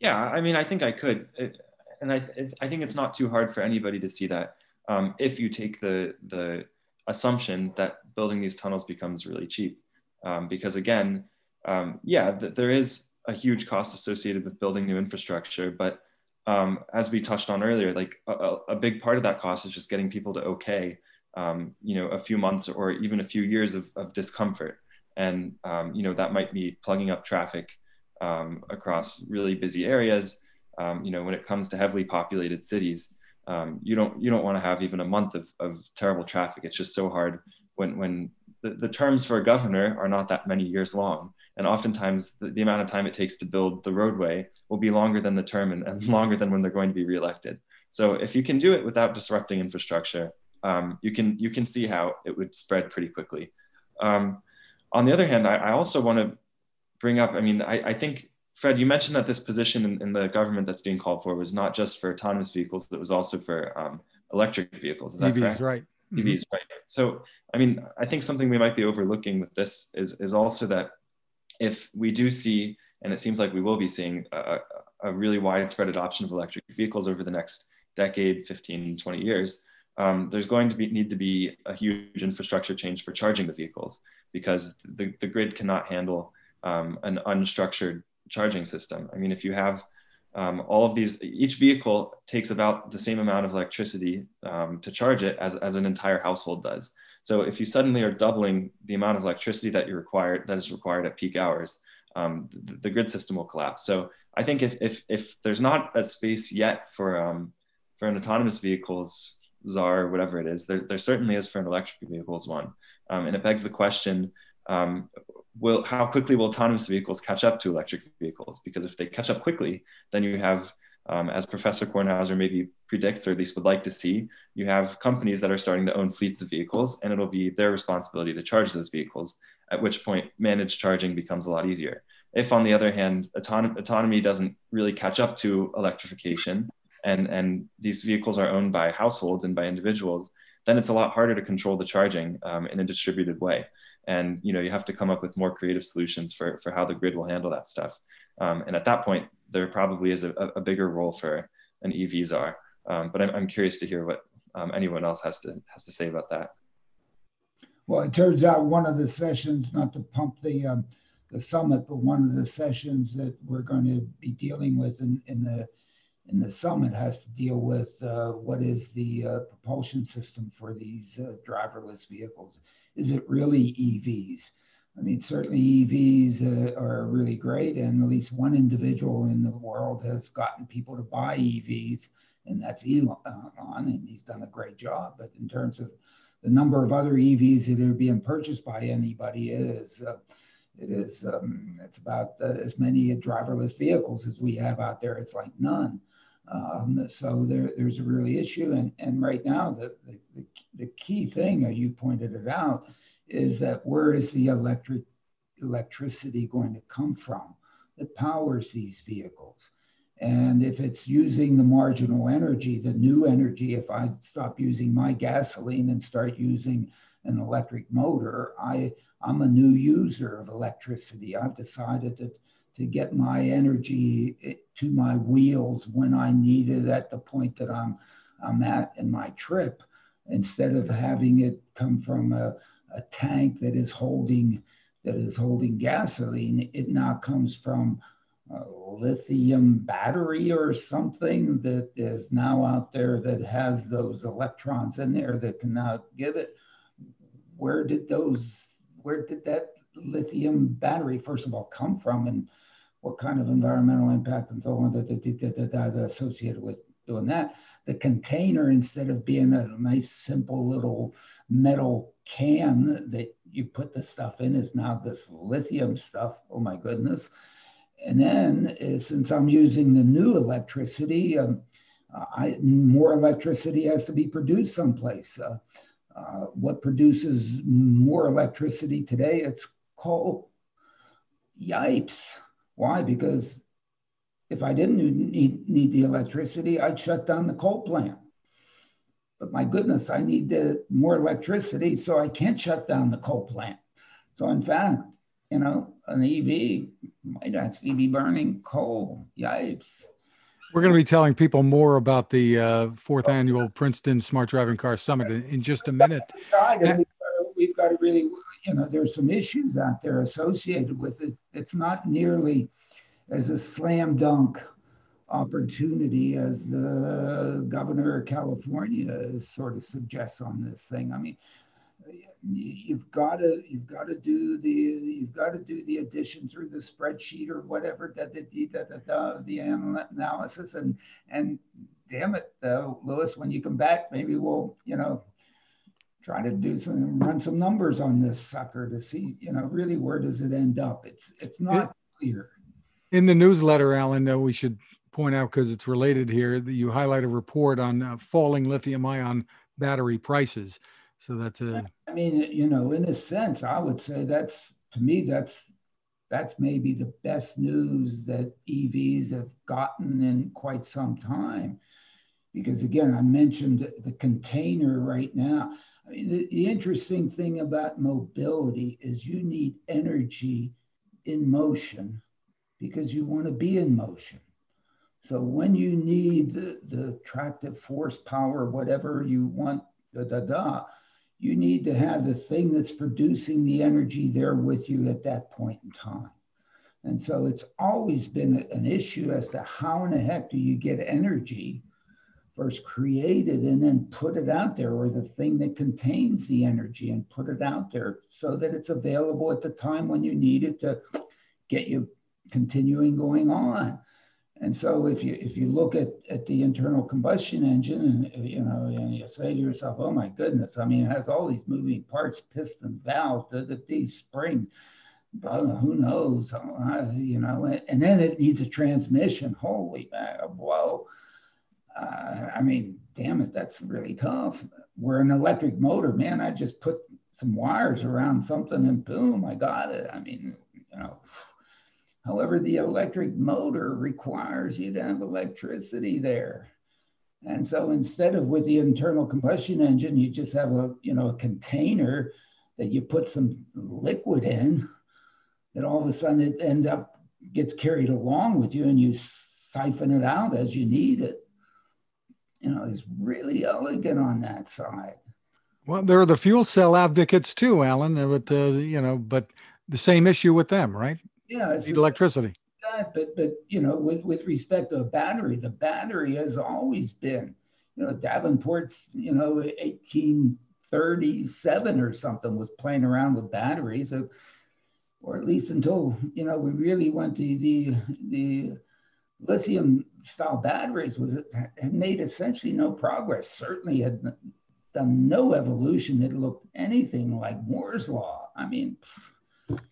Yeah, I mean, I think I could. It, and I, I think it's not too hard for anybody to see that um, if you take the, the assumption that building these tunnels becomes really cheap. Um, because again, um, yeah, th there is a huge cost associated with building new infrastructure, but um, as we touched on earlier, like a, a, big part of that cost is just getting people to okay, um, you know, a few months or even a few years of, of discomfort. And, um, you know, that might be plugging up traffic across really busy areas, um, you know, when it comes to heavily populated cities, um, you don't you don't want to have even a month of, of terrible traffic. It's just so hard when when the, the terms for a governor are not that many years long. And oftentimes the, the amount of time it takes to build the roadway will be longer than the term and, and longer than when they're going to be reelected. So if you can do it without disrupting infrastructure, um, you can you can see how it would spread pretty quickly. Um, on the other hand, I, I also want to bring up. I mean, I, I think Fred, you mentioned that this position in, in, the government that's being called for was not just for autonomous vehicles, it was also for um, electric vehicles. Is that EVs, correct? right. Mm-hmm. EVs, right. So, I mean, I think something we might be overlooking with this is, is also that if we do see, and it seems like we will be seeing a, a really widespread adoption of electric vehicles over the next decade, 15, 20 years, um, there's going to be, need to be a huge infrastructure change for charging the vehicles because the, the grid cannot handle um, an unstructured charging system. I mean, if you have um, all of these, each vehicle takes about the same amount of electricity um, to charge it as, as an entire household does. So if you suddenly are doubling the amount of electricity that you require, that is required at peak hours, um, the, the, grid system will collapse. So I think if, if, if there's not a space yet for, um, for an autonomous vehicles czar, whatever it is, there, there certainly is for an electric vehicles one. Um, and it begs the question, um, will how quickly will autonomous vehicles catch up to electric vehicles? Because if they catch up quickly, then you have, um, as Professor Kornhauser maybe predicts, or at least would like to see, you have companies that are starting to own fleets of vehicles, and it'll be their responsibility to charge those vehicles. At which point, managed charging becomes a lot easier. If, on the other hand, autonomy, autonomy doesn't really catch up to electrification, and and these vehicles are owned by households and by individuals, then it's a lot harder to control the charging um, in a distributed way and you know you have to come up with more creative solutions for for how the grid will handle that stuff. Um, and at that point there probably is a, a bigger role for an ev czar um, but I'm, I'm curious to hear what um, anyone else has to has to say about that. Well it turns out one of the sessions not to pump the um, the summit but one of the sessions that we're going to be dealing with in, in the in the summit has to deal with uh, what is the uh, propulsion system for these uh, driverless vehicles is it really EVs? I mean, certainly EVs uh, are really great, and at least one individual in the world has gotten people to buy EVs, and that's Elon, and he's done a great job. But in terms of the number of other EVs that are being purchased by anybody, is uh, it is um, it's about uh, as many driverless vehicles as we have out there. It's like none. Um, so there, there's a really issue. And, and right now, the, the, the key thing, you pointed it out, is that where is the electric electricity going to come from that powers these vehicles? And if it's using the marginal energy, the new energy, if I stop using my gasoline and start using an electric motor, I, I'm a new user of electricity. I've decided to, to get my energy eh, to my wheels when I need it at the point that I'm, I'm at in my trip, instead of having it come from a, a tank that is holding that is holding gasoline. It now comes from a lithium battery or something that is now out there that has those electrons in there that can now give it. Where did those, where did that lithium battery, first of all, come from? And what kind of environmental impact and so on that, that, that, that associated with doing that? The container, instead of being a nice, simple little metal can that you put the stuff in, is now this lithium stuff. Oh my goodness and then uh, since I'm using the new electricity, um, I, more electricity has to be produced someplace. Uh, uh, what produces more electricity today? It's coal. Yipes. Why? Because if I didn't need, need the electricity, I'd shut down the coal plant. But my goodness, I need the, more electricity, so I can't shut down the coal plant. So in fact, you know, an EV might actually be burning coal. Yipes. We're going to be telling people more about the uh, fourth annual Princeton Smart Driving Car Summit in, in just a minute. We've, got to, we've got to really, you know, there's some issues out there associated with it. It's not nearly as a slam dunk opportunity as the governor of California sort of suggests on this thing. I mean, you've got to you've got to do the you've got to do the addition through the spreadsheet or whatever da, da, da, da, da, the analysis and and damn it though lewis when you come back maybe we'll you know try to do some run some numbers on this sucker to see you know really where does it end up it's it's not clear in the newsletter alan uh, we should point out because it's related here that you highlight a report on uh, falling lithium ion battery prices so that's a. I mean, you know, in a sense, I would say that's to me that's that's maybe the best news that EVs have gotten in quite some time. Because again, I mentioned the container right now. I mean, the, the interesting thing about mobility is you need energy in motion because you want to be in motion. So when you need the, the attractive force power, whatever you want, da da da, you need to have the thing that's producing the energy there with you at that point in time. And so it's always been an issue as to how in the heck do you get energy first created and then put it out there, or the thing that contains the energy and put it out there so that it's available at the time when you need it to get you continuing going on. And so if you if you look at, at the internal combustion engine and you know and you say to yourself, oh my goodness, I mean it has all these moving parts, piston, valve, the, the, these springs, who knows, uh, you know, and then it needs a transmission. Holy whoa. Uh, I mean, damn it, that's really tough. Where an electric motor, man, I just put some wires around something and boom, I got it. I mean, you know, However, the electric motor requires you to have electricity there. And so instead of with the internal combustion engine, you just have a, you know, a container that you put some liquid in that all of a sudden it end up gets carried along with you and you siphon it out as you need it. You know, it's really elegant on that side. Well, there are the fuel cell advocates too, Alan, but, uh, you know, but the same issue with them, right? Yeah, it's electricity. That, but but you know, with, with respect to a battery, the battery has always been, you know, Davenport's, you know, 1837 or something was playing around with batteries, so, or at least until you know we really went the the the lithium style batteries was had made essentially no progress. Certainly had done no evolution that looked anything like Moore's law. I mean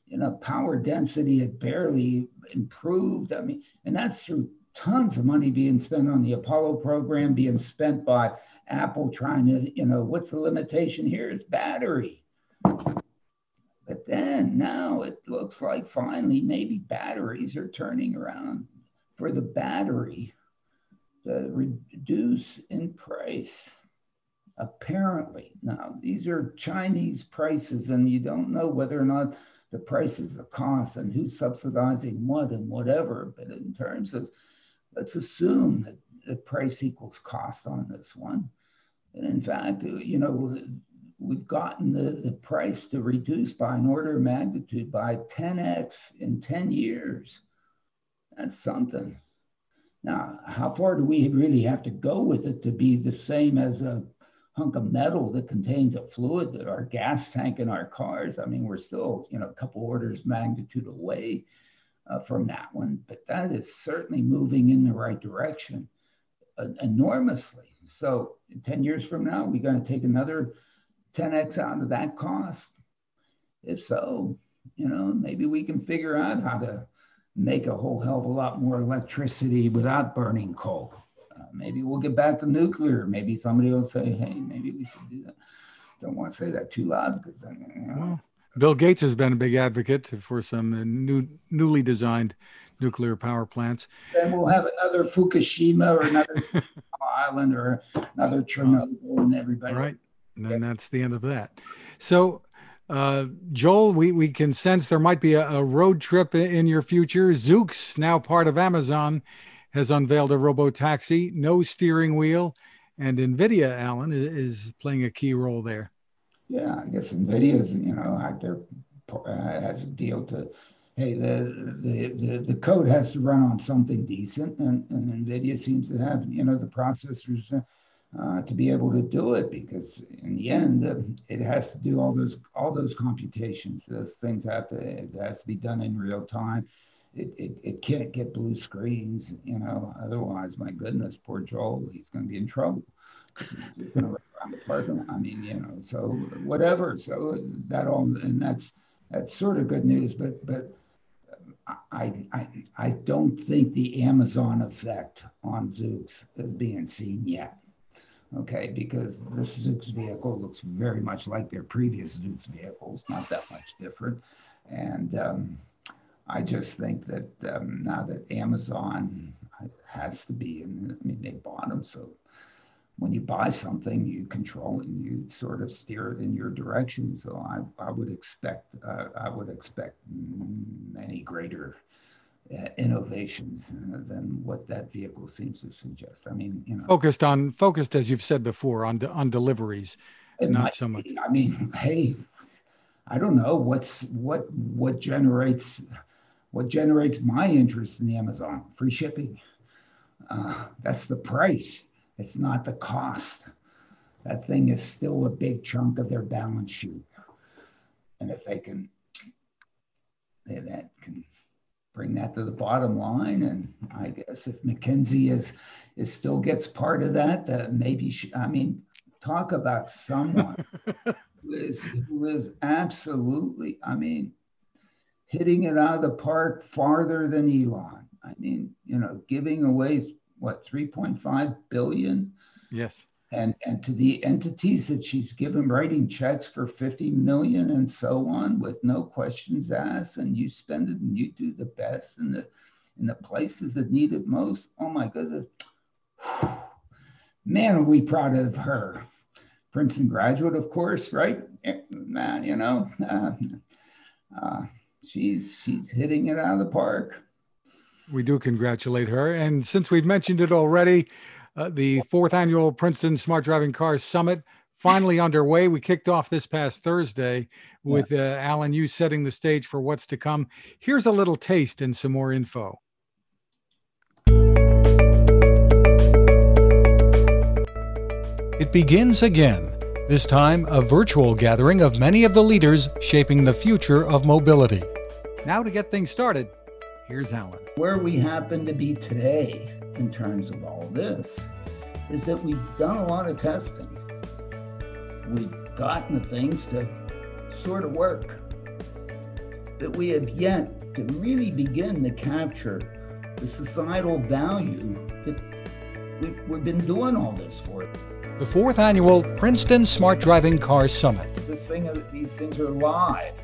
you know, power density had barely improved. I mean, and that's through tons of money being spent on the Apollo program, being spent by Apple trying to, you know, what's the limitation here? It's battery. But then now it looks like finally maybe batteries are turning around for the battery to reduce in price. Apparently, now these are Chinese prices, and you don't know whether or not the price is the cost and who's subsidizing what and whatever. But in terms of, let's assume that the price equals cost on this one. And in fact, you know, we've gotten the, the price to reduce by an order of magnitude by 10x in 10 years. That's something. Now, how far do we really have to go with it to be the same as a hunk of metal that contains a fluid that our gas tank in our cars? I mean, we're still, you know, a couple orders magnitude away uh, from that one, but that is certainly moving in the right direction uh, enormously. So 10 years from now, we're going to take another 10x out of that cost? If so, you know, maybe we can figure out how to make a whole hell of a lot more electricity without burning coal. Uh, maybe we'll get back to nuclear. Maybe somebody will say, hey, maybe we should do that. Don't want to say that too loud because then, you know. well, Bill Gates has been a big advocate for some uh, new, newly designed nuclear power plants. Then we'll have another Fukushima or another island or another Chernobyl, and everybody. Right and then that's the end of that. So, uh, Joel, we, we can sense there might be a, a, road trip in your future. Zoox, now part of Amazon, has unveiled a robo taxi, no steering wheel, and NVIDIA, Alan, is, is, playing a key role there. Yeah, I guess NVIDIA's, you know, out there uh, has a deal to, hey, the, the, the, the code has to run on something decent, and, and NVIDIA seems to have, you know, the processors. Uh, uh, to be able to do it because in the end uh, it has to do all those all those computations those things have to it has to be done in real time. It, it, it can't get blue screens you know otherwise my goodness poor joel he's going to be in trouble. I mean you know so whatever so that all and that's that's sort of good news but but I, I, I don't think the Amazon effect on Zoox is being seen yet okay, because this Zoox vehicle looks very much like their previous Zoox vehicles, not that much different. And um, I just think that um, now that Amazon has to be, and I mean, they bought them, so when you buy something, you control it and you sort of steer it in your direction. So I, I would expect, uh, I would expect many greater innovations uh, than what that vehicle seems to suggest. I mean, you know, focused on focused as you've said before on on deliveries, not so much. Be. I mean, hey, I don't know what's what what generates what generates my interest in the Amazon free shipping. Uh, that's the price. It's not the cost. That thing is still a big chunk of their balance sheet, and if they can, they, that can bring that to the bottom line. And I guess if MacKenzie is is still gets part of that, uh, maybe she, I mean, talk about someone who is who is absolutely, I mean, hitting it out of the park farther than Elon. I mean, you know, giving away what 3.5 billion. Yes and and to the entities that she's given writing checks for 50 million and so on with no questions asked and you spend it and you do the best in the in the places that need it most. Oh my goodness. Man are we proud of her. Princeton graduate of course right? Man you know uh, uh, she's she's hitting it out of the park. We do congratulate her and since we've mentioned it already uh, the fourth annual Princeton Smart Driving Cars Summit finally underway. We kicked off this past Thursday with uh, Alan, you setting the stage for what's to come. Here's a little taste and some more info. It begins again, this time a virtual gathering of many of the leaders shaping the future of mobility. Now, to get things started, here's Alan. Where we happen to be today in terms of all this is that we've done a lot of testing. We've gotten the things to sort of work. But we have yet to really begin to capture the societal value that we've, we've been doing all this for. The fourth annual Princeton Smart Driving Car Summit. This thing, these things are live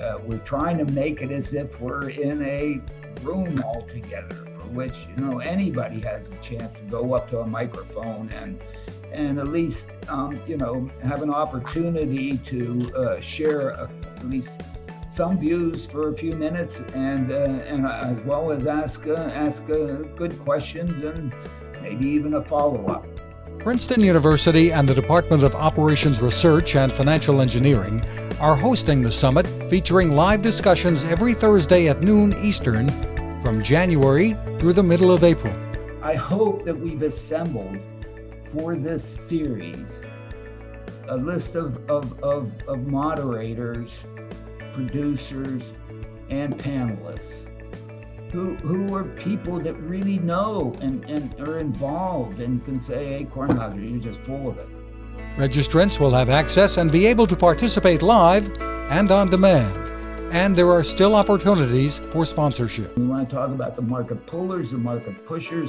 uh, we're trying to make it as if we're in a room all together, which you know anybody has a chance to go up to a microphone and and at least um, you know have an opportunity to uh, share a, at least some views for a few minutes and uh, and as well as ask uh, ask uh, good questions and maybe even a follow up. Princeton University and the Department of Operations Research and Financial Engineering are hosting the summit featuring live discussions every Thursday at noon Eastern from January through the middle of April. I hope that we've assembled for this series a list of, of, of, of moderators, producers, and panelists who, who are people that really know and, and are involved and can say, hey, Kornhauser, you're just full of it. Registrants will have access and be able to participate live and on demand. And there are still opportunities for sponsorship. We want to talk about the market pullers, the market pushers,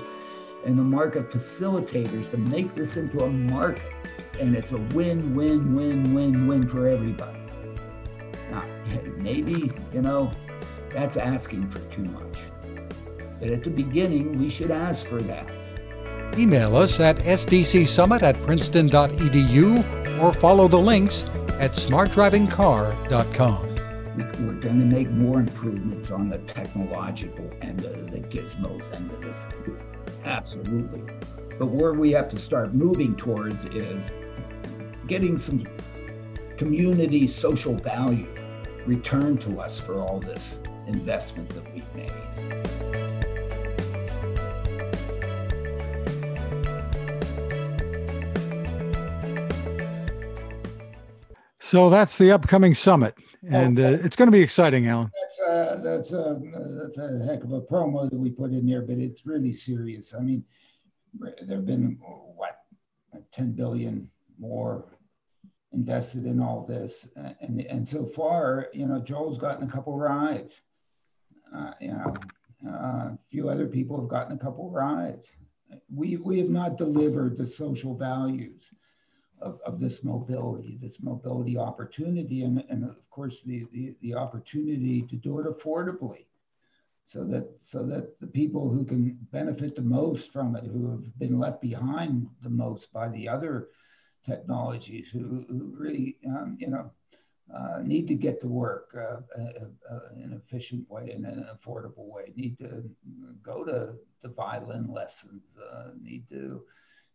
and the market facilitators to make this into a market. And it's a win, win, win, win, win for everybody. Now, maybe, you know, that's asking for too much. But at the beginning, we should ask for that. Email us at sdcsummit at princeton.edu or follow the links at smartdrivingcar.com. We're going to make more improvements on the technological end of the gizmos end of this. Absolutely. But where we have to start moving towards is getting some community social value returned to us for all this investment that we've made. So that's the upcoming summit, and uh, it's going to be exciting, Alan. That's a, that's a that's a heck of a promo that we put in there, but it's really serious. I mean, there have been what 10 billion more invested in all this, and and so far, you know, Joel's gotten a couple rides. Uh, you know, uh, a few other people have gotten a couple rides. We we have not delivered the social values of, of this mobility, this mobility opportunity, and, and of course the, the, the opportunity to do it affordably so that so that the people who can benefit the most from it, who have been left behind the most by the other technologies, who, who really um, you know uh, need to get to work uh, uh, uh in an efficient way and in an affordable way, need to go to, to violin lessons, uh, need to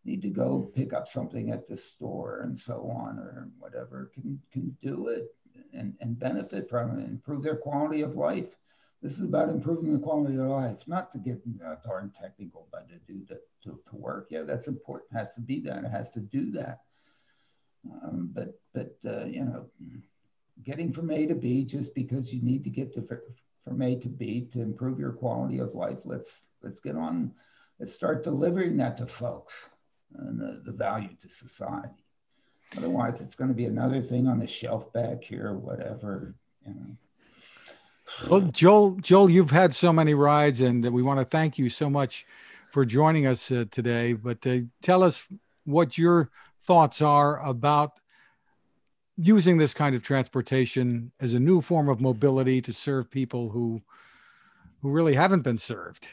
need to go pick up something at the store and so on or whatever can can do it and, and benefit from it, and improve their quality of life. This is about improving the quality of life, not to get darn technical, but to do that to, to work. Yeah, that's important. It has to be that. It has to do that. Um, but but uh, you know, getting from A to B just because you need to get to from A to B to improve your quality of life. Let's let's get on. Let's start delivering that to folks and the, the value to society. Otherwise, it's going to be another thing on the shelf back here, whatever. You know. Well, Joel, Joel, you've had so many rides, and we want to thank you so much for joining us uh, today. But uh, tell us what your thoughts are about using this kind of transportation as a new form of mobility to serve people who who really haven't been served.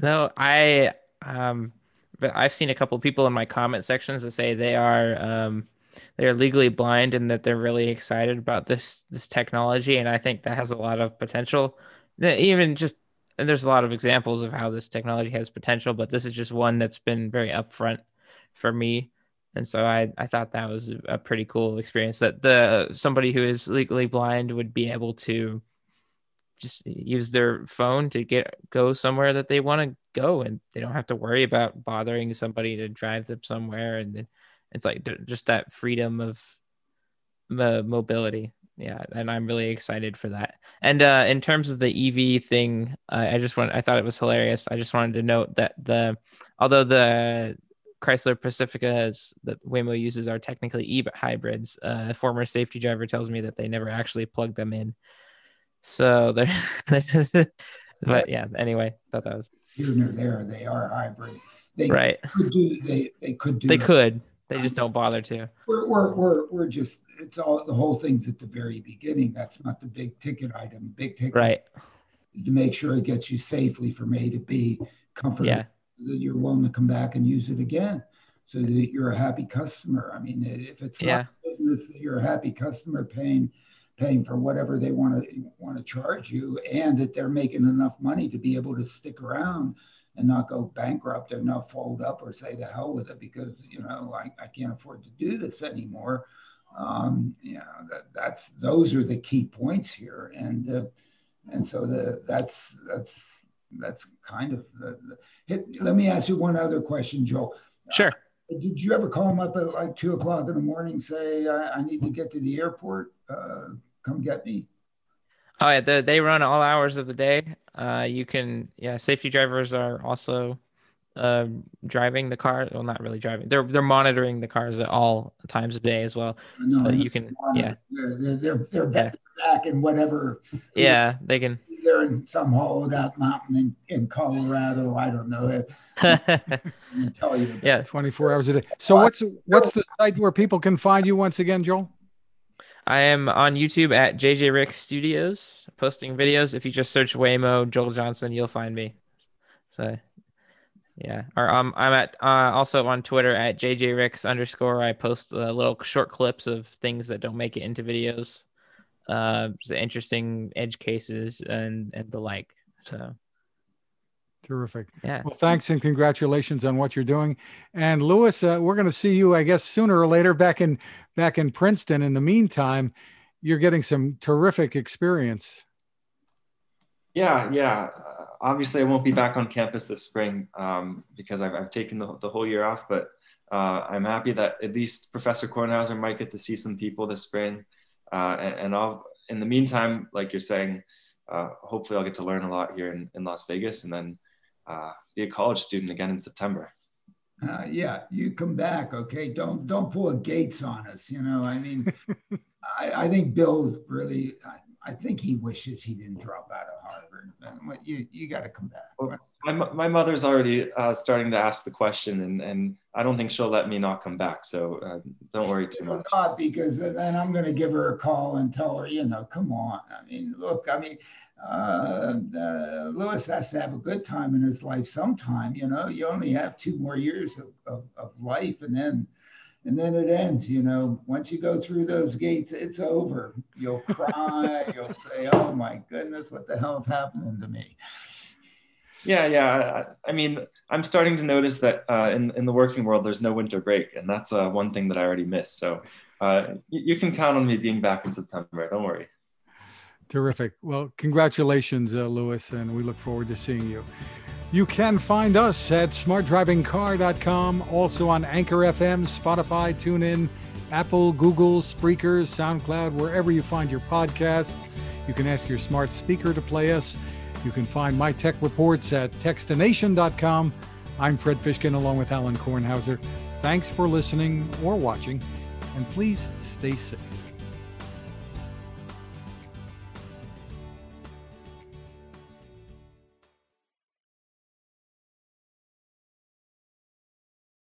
No, I um, but I've seen a couple people in my comment sections that say they are um, they're legally blind and that they're really excited about this this technology, and I think that has a lot of potential. Even just and there's a lot of examples of how this technology has potential, but this is just one that's been very upfront for me. And so I, I thought that was a pretty cool experience that the somebody who is legally blind would be able to just use their phone to get go somewhere that they want to go and they don't have to worry about bothering somebody to drive them somewhere. And it's like just that freedom of uh, mobility. Yeah and i'm really excited for that. And uh, in terms of the ev thing uh, i just want i thought it was hilarious. I just wanted to note that the although the chrysler pacificas that waymo uses are technically e hybrids uh, a former safety driver tells me that they never actually plug them in. So they're, but yeah. Anyway, thought that was here nor there. They are hybrid. They right. could do. They they could do. They could. they just don't bother to. We're, we're, we're, we're just, it's all, the whole thing's at the very beginning. That's not the big ticket item. Big ticket right. is to make sure it gets you safely from A to B, comfortable, Yeah. that you're willing to come back and use it again. So that you're a happy customer. I mean, if it's not Yeah. business that you're a happy customer paying, paying for whatever they want to want to charge you, and that they're making enough money to be able to stick around and not go bankrupt or not fold up or say the hell with it because you know I, I can't afford to do this anymore. Um, you know that that's those are the key points here, and uh, and so the that's that's that's kind of the, the, hit, let me ask you one other question, Joel. Sure. Did you ever call him up at like two o'clock in the morning, say, I, I need to get to the airport? Uh, come get me? Oh yeah, the, they run all hours of the day. Uh, you can yeah, safety drivers are also uh, driving the car. Well, not really driving. They're they're monitoring the cars at all times of day as well. No, So you can yeah They're, they're, they're, they're back, back in whatever. yeah they can. They're in some hollowed out mountain in, in Colorado. I don't know. yeah. I tell you. 24 hours a day. So what's what's the site where people can find you once again, Joel? I am on YouTube at JJ Ricks Studios, posting videos. If you just search Waymo Joel Johnson, you'll find me. So, yeah. Or um, I'm at uh, also on Twitter at JJ Ricks underscore. I post uh, little short clips of things that don't make it into videos, uh, interesting edge cases and and the like. So, Terrific. yeah. Well, thanks and congratulations on what you're doing. And Lewis, uh, we're going to see you, I guess, sooner or later back in back in Princeton. In the meantime, you're getting some terrific experience. Yeah, yeah. Uh, obviously, I won't be back on campus this spring um, because I've, I've taken the, the whole year off. But uh, I'm happy that at least Professor Kornhauser might get to see some people this spring. Uh, and, and I'll, in the meantime, like you're saying, uh, hopefully I'll get to learn a lot here in, in Las Vegas and then uh, be a college student again in September. Uh, yeah, you come back, okay? Don't don't pull a Gates on us. You know, I mean, I, I think Bill really, I, I think he wishes he didn't drop out of Harvard. But you you got to come back. Well, My, my mother's already uh, starting to ask the question, and, and I don't think she'll let me not come back. So uh, don't worry too much. Not because then I'm going to give her a call and tell her, you know, come on. I mean, look, I mean, uh, uh, Lewis has to have a good time in his life sometime. You know, you only have two more years of, of, of life, and then and then it ends. You know, once you go through those gates, it's over. You'll cry. you'll say, "Oh my goodness, what the hell's happening to me?" Yeah, yeah. I, I mean, I'm starting to notice that uh, in in the working world, there's no winter break, and that's uh, one thing that I already missed. So uh, you, you can count on me being back in September. Don't worry. Terrific. Well, congratulations, uh, Lewis, and we look forward to seeing you. You can find us at smartdrivingcar.com, also on Anchor FM, Spotify, TuneIn, Apple, Google, Spreaker, SoundCloud, wherever you find your podcast. You can ask your smart speaker to play us. You can find my tech reports at techstination.com. I'm Fred Fishkin along with Alan Kornhauser. Thanks for listening or watching, and please stay safe.